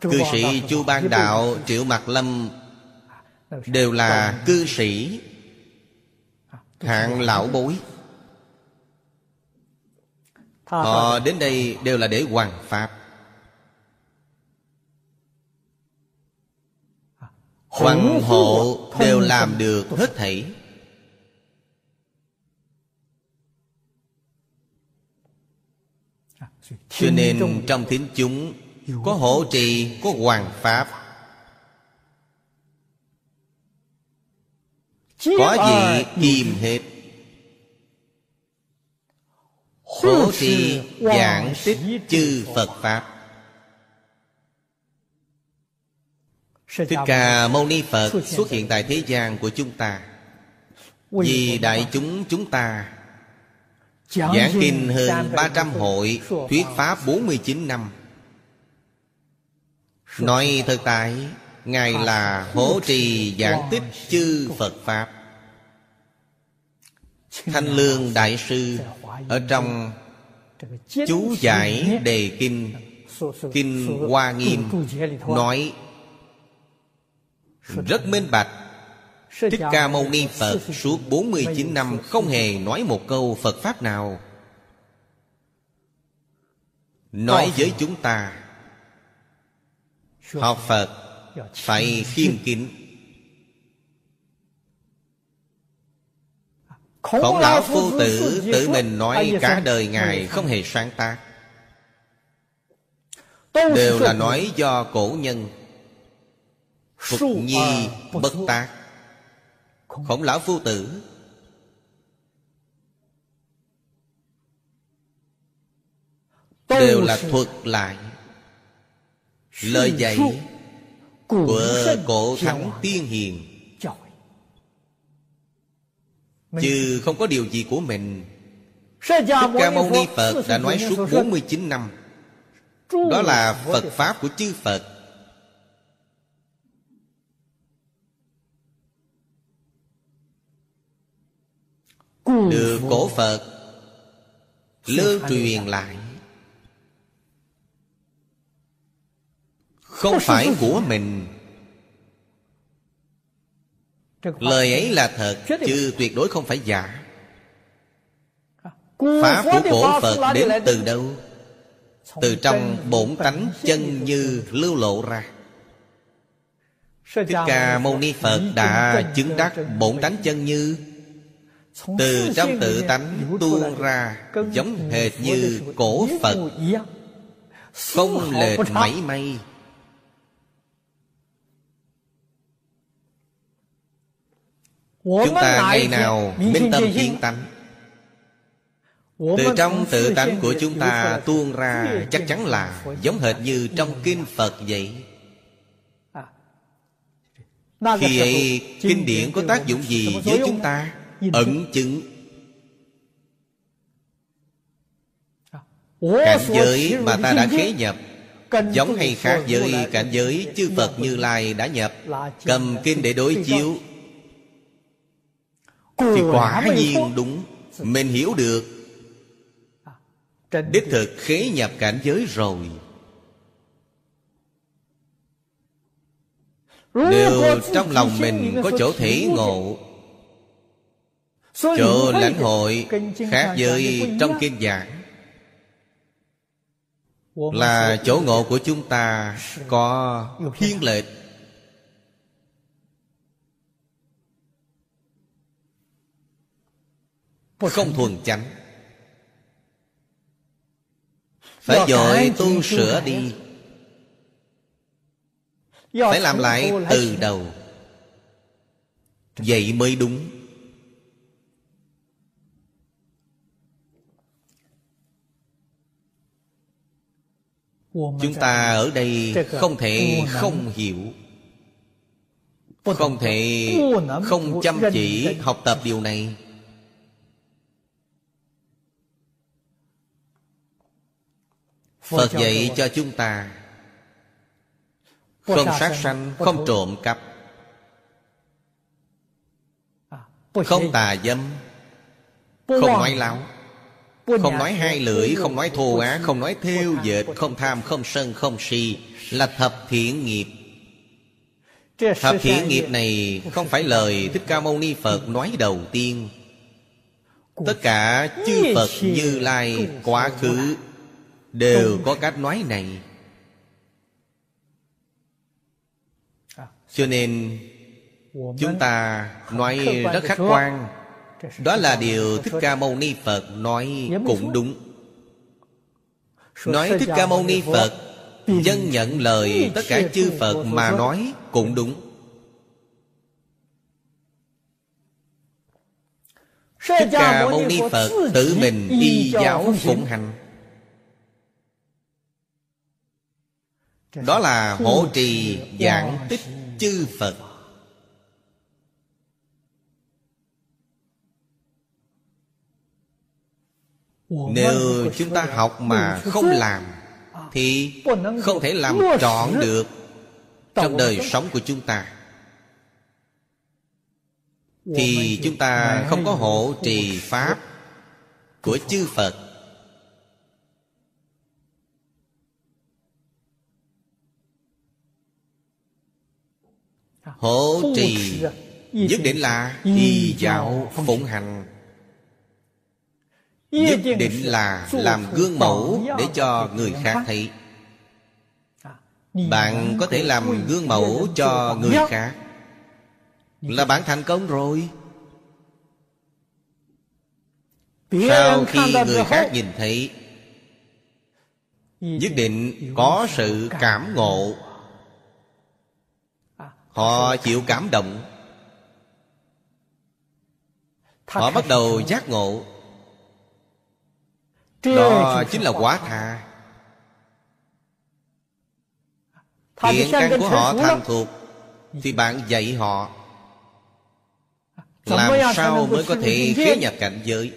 Speaker 1: Cư sĩ Chu Ban Đạo Triệu Mạc Lâm Đều là cư sĩ. Hạng lão bối. Họ đến đây đều là để hoàn Pháp. Hoàng hộ đều làm được hết thảy. Cho nên trong tín chúng Có hộ trì, có hoàng pháp. Có gì kìm hết? Hộ trì giảng tích chư Phật. Pháp. Thích Ca Mâu Ni Phật xuất hiện tại thế gian của chúng ta. Vì đại chúng chúng ta. Giảng kinh hơn 300 hội Thuyết Pháp 49 năm Nói thực tại Ngài là hỗ trì giảng tích chư Phật Pháp. Thanh Lương Đại Sư Ở trong chú giải đề kinh Kinh Hoa Nghiêm Nói rất minh bạch. Thích Ca Mâu Ni Phật suốt 49 năm không hề nói một câu Phật Pháp nào. Nói với chúng ta Học Phật phải khiêm kính Khổng lão phu tử tự mình nói cả đời Ngài không hề sáng tác. Đều là nói do cổ nhân, Phục nhi, bất tác. Khổng lão phu tử Đều là thuật lại. Lời dạy Của cổ thánh tiên hiền. Chứ không có điều gì của mình. Thích Ca Mâu Ni Phật đã nói suốt 49 năm. Đó là Phật Pháp của chư Phật. Được cổ phật lưu truyền lại không phải của mình. Lời ấy là thật, chứ tuyệt đối không phải giả. Pháp của cổ phật đến từ đâu? Từ trong bổn tánh chân như lưu lộ ra. Thích Ca Mâu Ni Phật đã chứng đắc bổn tánh chân như. Từ trong tự tánh tu ra, giống hệt như cổ phật. Không lệch mảy may. Chúng ta ngày nào minh tâm kiến tánh Từ trong tự tánh của chúng ta tuôn ra Chắc chắn là giống hệt như trong Kinh Phật vậy Khi ấy kinh điển có tác dụng gì với chúng ta Ẩn chứng Cảnh giới mà ta đã khế nhập Giống hay khác với cảnh giới chư Phật Như Lai đã nhập Cầm kinh để đối chiếu Thì quả nhiên đúng. Mình hiểu được. Đích thực khế nhập cảnh giới rồi. Nếu trong lòng mình có chỗ thể ngộ Chỗ lãnh hội khác với trong kinh giảng. Là chỗ ngộ của chúng ta có thiên lệch Không thuần chánh. Phải dội tu sửa đi. Phải làm lại từ đầu. Vậy mới đúng. Chúng ta ở đây không thể không hiểu. Không thể không chăm chỉ học tập điều này Phật dạy cho chúng ta. Không sát sanh, không trộm cắp. Không tà dâm Không nói láo. Không nói hai lưỡi, không nói thô á Không nói theo dệt, không tham, không sân, không si. Là thập thiện nghiệp. Thập thiện nghiệp này Không phải lời Thích Ca Mâu Ni Phật nói đầu tiên. Tất cả chư Phật Như Lai Quá khứ Đều có cách nói này. Cho nên Chúng ta nói rất khách quan. Đó là điều Thích Ca Mâu Ni Phật nói cũng đúng. Nói Thích Ca Mâu Ni Phật Dân nhận lời tất cả chư Phật mà nói cũng đúng. Thích Ca Mâu Ni Phật tự mình y giáo phụng hành Đó là hộ trì giảng tích chư Phật. Nếu chúng ta học mà không làm, Thì không thể làm trọn được Trong đời sống của chúng ta. Thì chúng ta không có hộ trì Pháp Của chư Phật. Hộ trì Nhất định là y giáo phụng hành. Nhất định là làm gương mẫu Để cho người khác thấy. Bạn có thể làm gương mẫu cho người khác. Là bạn thành công rồi. Sau khi người khác nhìn thấy Nhất định có sự cảm ngộ Họ chịu cảm động. Họ bắt đầu giác ngộ. Đó chính là quả tha. Thiện căn của họ thành thuộc Thì bạn dạy họ. Làm sao mới có thể khế nhập cảnh giới?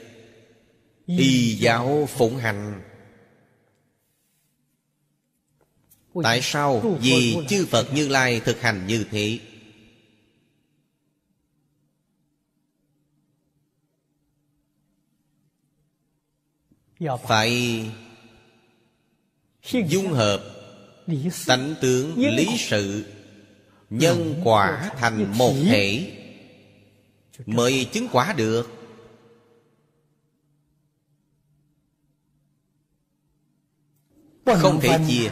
Speaker 1: Y giáo phụng hành Tại sao? Vì chư Phật Như Lai thực hành như thế. Phải dung hợp tánh tướng lý sự Nhân quả thành một thể Mới chứng quả được. Không thể chia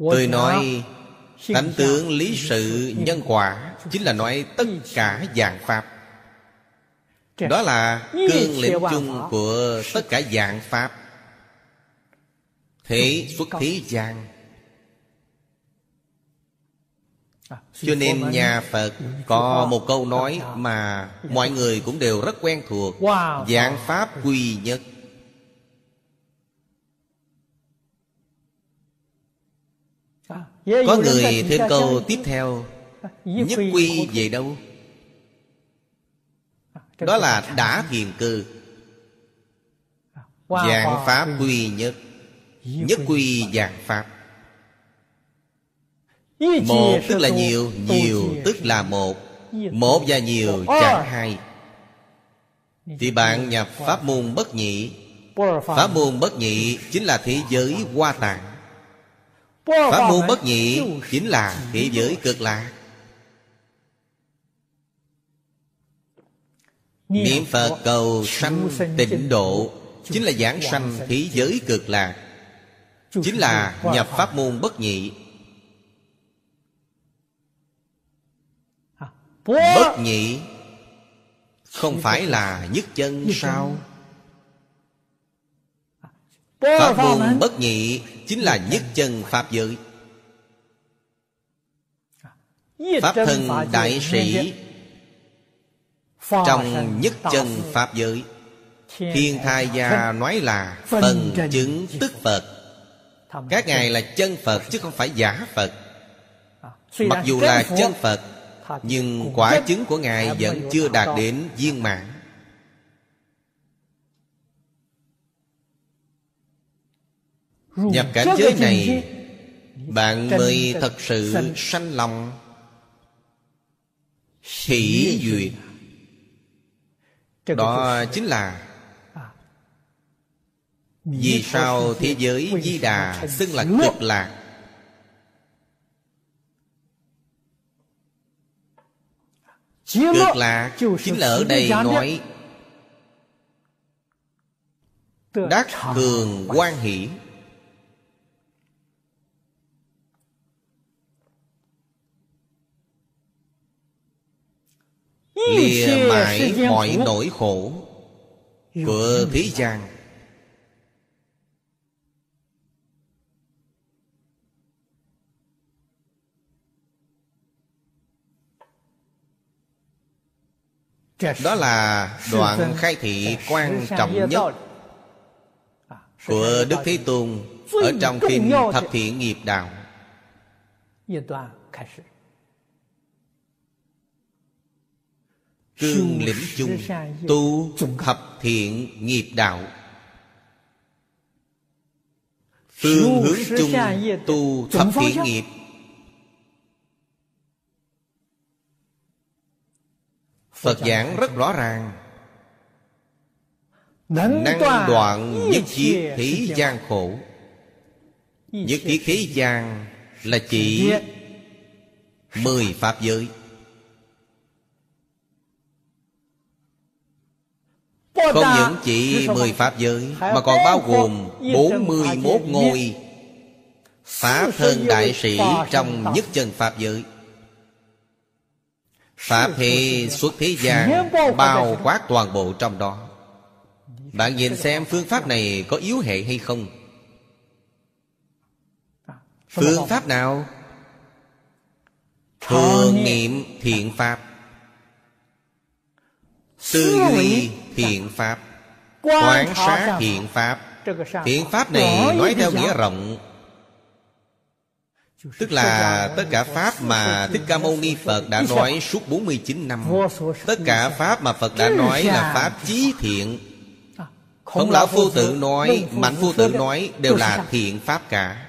Speaker 1: Tôi nói Tánh tướng lý sự nhân quả Chính là nói tất cả dạng Pháp. Đó là cương lĩnh chung của tất cả dạng Pháp. Thế xuất thế gian. Cho nên nhà phật có một câu nói mà mọi người cũng đều rất quen thuộc. Dạng pháp quy nhất có người thêm câu tiếp theo nhất quy về đâu? Đó là đã thiền cư dạng pháp quy. nhất. Nhất quy dạng pháp. Một tức là nhiều nhiều tức là một. Một và nhiều chẳng hai thì bạn nhập pháp môn bất nhị. Pháp môn bất nhị. chính là thế giới hoa tạng pháp môn bất nhị chính là thế giới cực lạc. Niệm phật cầu sanh tịnh độ chính là giảng sanh thế giới cực lạc. Chính là nhập pháp môn bất nhị. Bất nhị Không phải là nhất chân. sao Pháp môn bất nhị Chính là nhất chân Pháp giới. Pháp thân đại sĩ Trong nhất chân Pháp giới. Thiên thai gia nói là Phần chứng tức Phật. Các ngài là chân Phật chứ không phải giả Phật. Mặc dù là chân Phật nhưng quả chứng của ngài vẫn chưa đạt đến viên mãn nhập cảnh giới này bạn mới thật sự sanh. lòng. Hỷ duyệt. Đó chính là vì sao thế giới di đà xưng là cực lạc? Cực lạc chính là ở đây nói Đắc cường quan hỷ Lìa mãi mọi nỗi khổ Của thế gian Đó là đoạn khai thị quan trọng nhất Của Đức Thế Tôn Ở trong kinh Thập Thiện Nghiệp Đạo Cương lĩnh chung Tu thập thiện nghiệp đạo. Phương hướng chung tu thập thiện nghiệp. Phật giảng rất rõ ràng. Năng đoạn nhất thiết thế gian khổ. Nhất thiết thế gian là chỉ Mười Pháp giới Không những chỉ mười Pháp giới Mà còn bao gồm bốn mươi 41 ngôi. Pháp thân đại sĩ trong nhất chân Pháp giới. Pháp hệ xuất thế gian Bao quát toàn bộ trong đó. Bạn nhìn xem phương pháp này có yếu hệ hay không? Phương pháp nào? Thường niệm. Thiện pháp. Tư duy thiện pháp. Quán sát thiện pháp. Thiện pháp này nói theo nghĩa rộng. Tức là tất cả Pháp mà Thích Ca Mâu Ni Phật đã nói suốt 49 năm. Tất cả Pháp mà Phật đã nói là Pháp chí thiện. Khổng Lão Phu Tự nói, Mạnh Phu Tự nói Đều là thiện Pháp cả.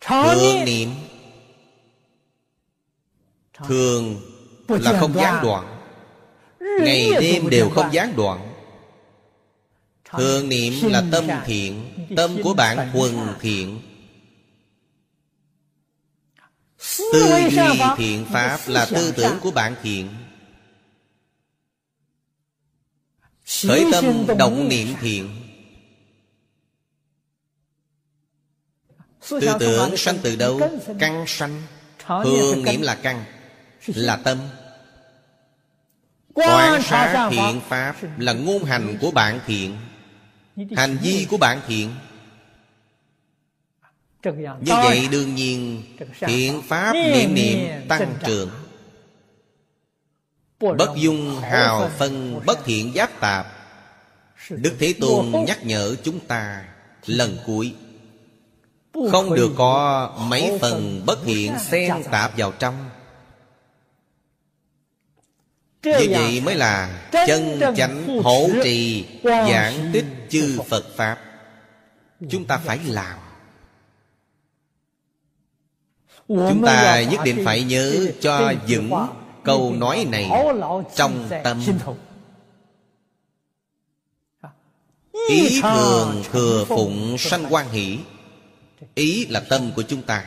Speaker 1: Thường niệm Thường là không gián đoạn. Ngày đêm đều không gián đoạn. Thường niệm là tâm thiện. Tâm của bạn thuần thiện. Tư duy thiện Pháp là tư tưởng của bạn thiện. Khởi tâm động niệm thiện. Tư tưởng sanh từ đâu? Căn sanh. Thường niệm là căn Là tâm. Quan sát thiện Pháp Là ngôn hành của bạn thiện Hành vi của bạn thiện. Như vậy đương nhiên Thiện pháp niệm niệm tăng trưởng. Bất dung hào phân bất thiện giáp tạp. Đức Thế Tôn nhắc nhở chúng ta Lần cuối. Không được có mấy phần bất thiện xen tạp vào trong Như vậy mới là chân chánh hỗ trì Giảng tích chư Phật. Pháp. Chúng ta phải làm. Chúng ta nhất định phải nhớ cho vững câu nói này trong tâm. Ý thường thừa phụng sanh quan hỷ. Ý là tâm của chúng ta.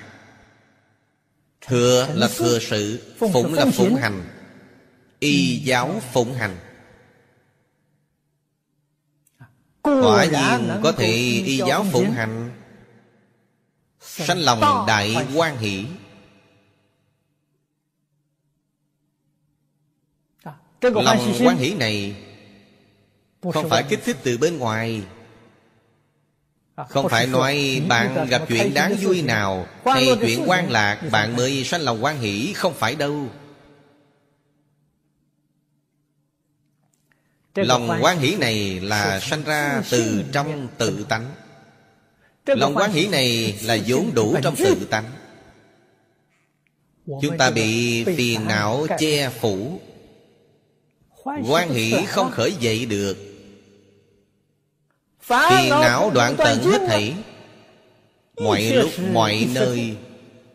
Speaker 1: Thừa là thừa sự Phụng là phụng hành Y giáo phụng hành. Quả nhiên có thể y giáo phụng hành. Sanh lòng đại quan hỷ. Lòng quan hỷ này Không phải kích thích từ bên ngoài. Không phải nói bạn gặp chuyện đáng vui nào Hay chuyện quan lạc Bạn mới sanh lòng quan hỷ Không phải đâu Lòng quan hỷ này là sanh ra từ trong tự tánh. Lòng quan hỷ này là vốn đủ trong tự tánh. Chúng ta bị phiền não che phủ. Quan hỷ không khởi dậy được. Phiền não đoạn tận hết thảy. Mọi lúc mọi nơi.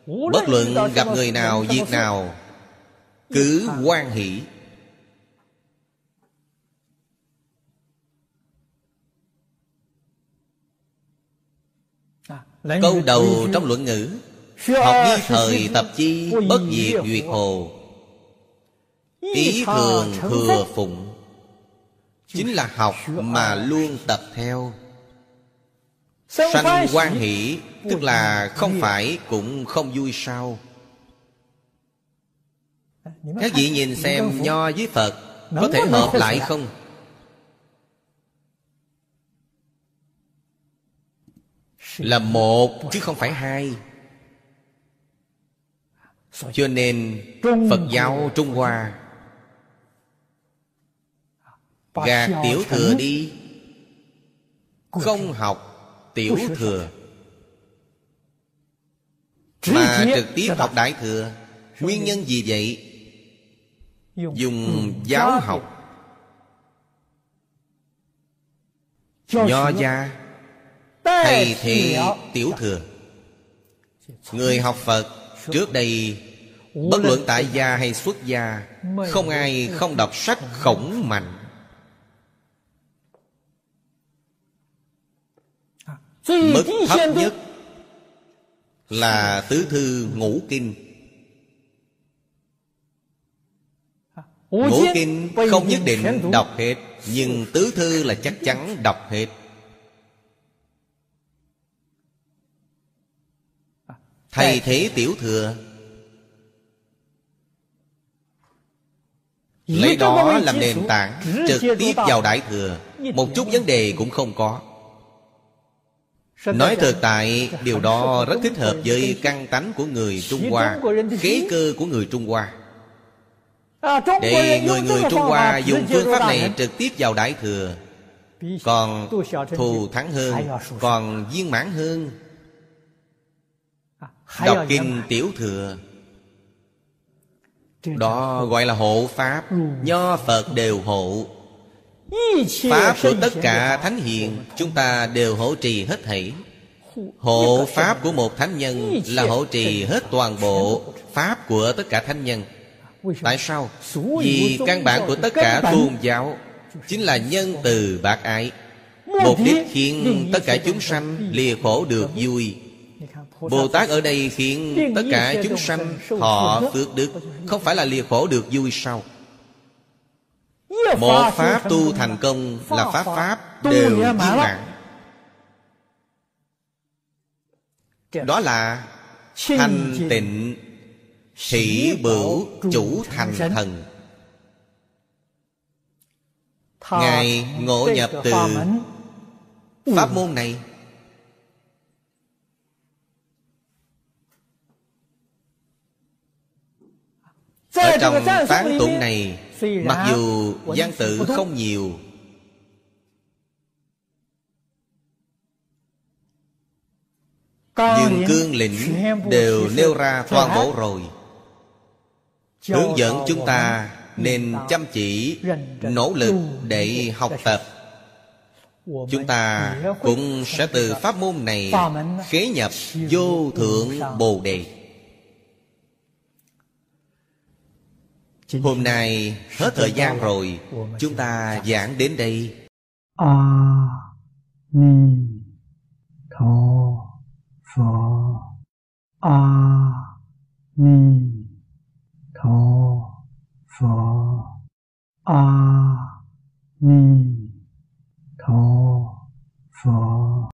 Speaker 1: Bất luận gặp người nào việc nào Cứ quan hỷ Câu đầu trong luận ngữ Học như thời tập chi Bất diệt duyệt hồ. Ý thường thừa phụng Chính là học mà luôn tập theo. Sanh quan hỷ Tức là không phải cũng không vui sao? Các vị nhìn xem nho với Phật Có thể hợp lại không Là một chứ không phải hai. Cho nên Phật giáo Trung Hoa Gạt tiểu thừa đi, Không học tiểu thừa, Mà trực tiếp học đại thừa. Nguyên nhân gì vậy? Dùng giáo học. Nho gia Thay thế tiểu thừa. Người học Phật Trước đây Bất luận tại gia hay xuất gia Không ai không đọc sách khổng mạnh. Mức thấp nhất Là tứ thư ngũ kinh. Ngũ kinh không nhất định đọc hết Nhưng tứ thư là chắc chắn đọc hết Thay thế tiểu thừa. Lấy đó làm nền tảng Trực tiếp vào đại thừa. Một chút vấn đề cũng không có. Nói thực tại Điều đó rất thích hợp với căn tánh của người Trung Hoa Khế cơ của người Trung Hoa. Để người người Trung Hoa dùng phương pháp này trực tiếp vào Đại Thừa. Còn thù thắng hơn Còn viên mãn hơn Đọc kinh Tiểu Thừa. Đó gọi là hộ Pháp. Nho Phật đều hộ. Pháp của tất cả Thánh Hiền Chúng ta đều hộ trì hết thảy. Hộ Pháp của một Thánh Nhân Là hộ trì hết toàn bộ Pháp của tất cả Thánh Nhân. Tại sao? Vì căn bản của tất cả tôn giáo Chính là nhân từ bác ái. Mục đích khiến tất cả chúng sanh lìa khổ được vui Bồ Tát ở đây khiến tất cả chúng sanh Họ phước đức. Không phải là lìa khổ được vui sao? Một pháp tu thành công là pháp pháp đều viên mãn. Đó là Thanh tịnh Hỷ bửu chủ thành thần. Ngài ngộ nhập từ Pháp môn này trong tán tụng này Mặc dù văn tự không nhiều. Nhưng cương lĩnh đều nêu ra toàn bộ rồi. Hướng dẫn chúng ta nên chăm chỉ nỗ lực để học tập chúng ta cũng sẽ từ pháp môn này khế nhập vô thượng bồ đề Hôm nay hết thời gian rồi Chúng ta giảng đến đây. A Ni Tho Phở A Ni Tho Phở A Ni Tho Phở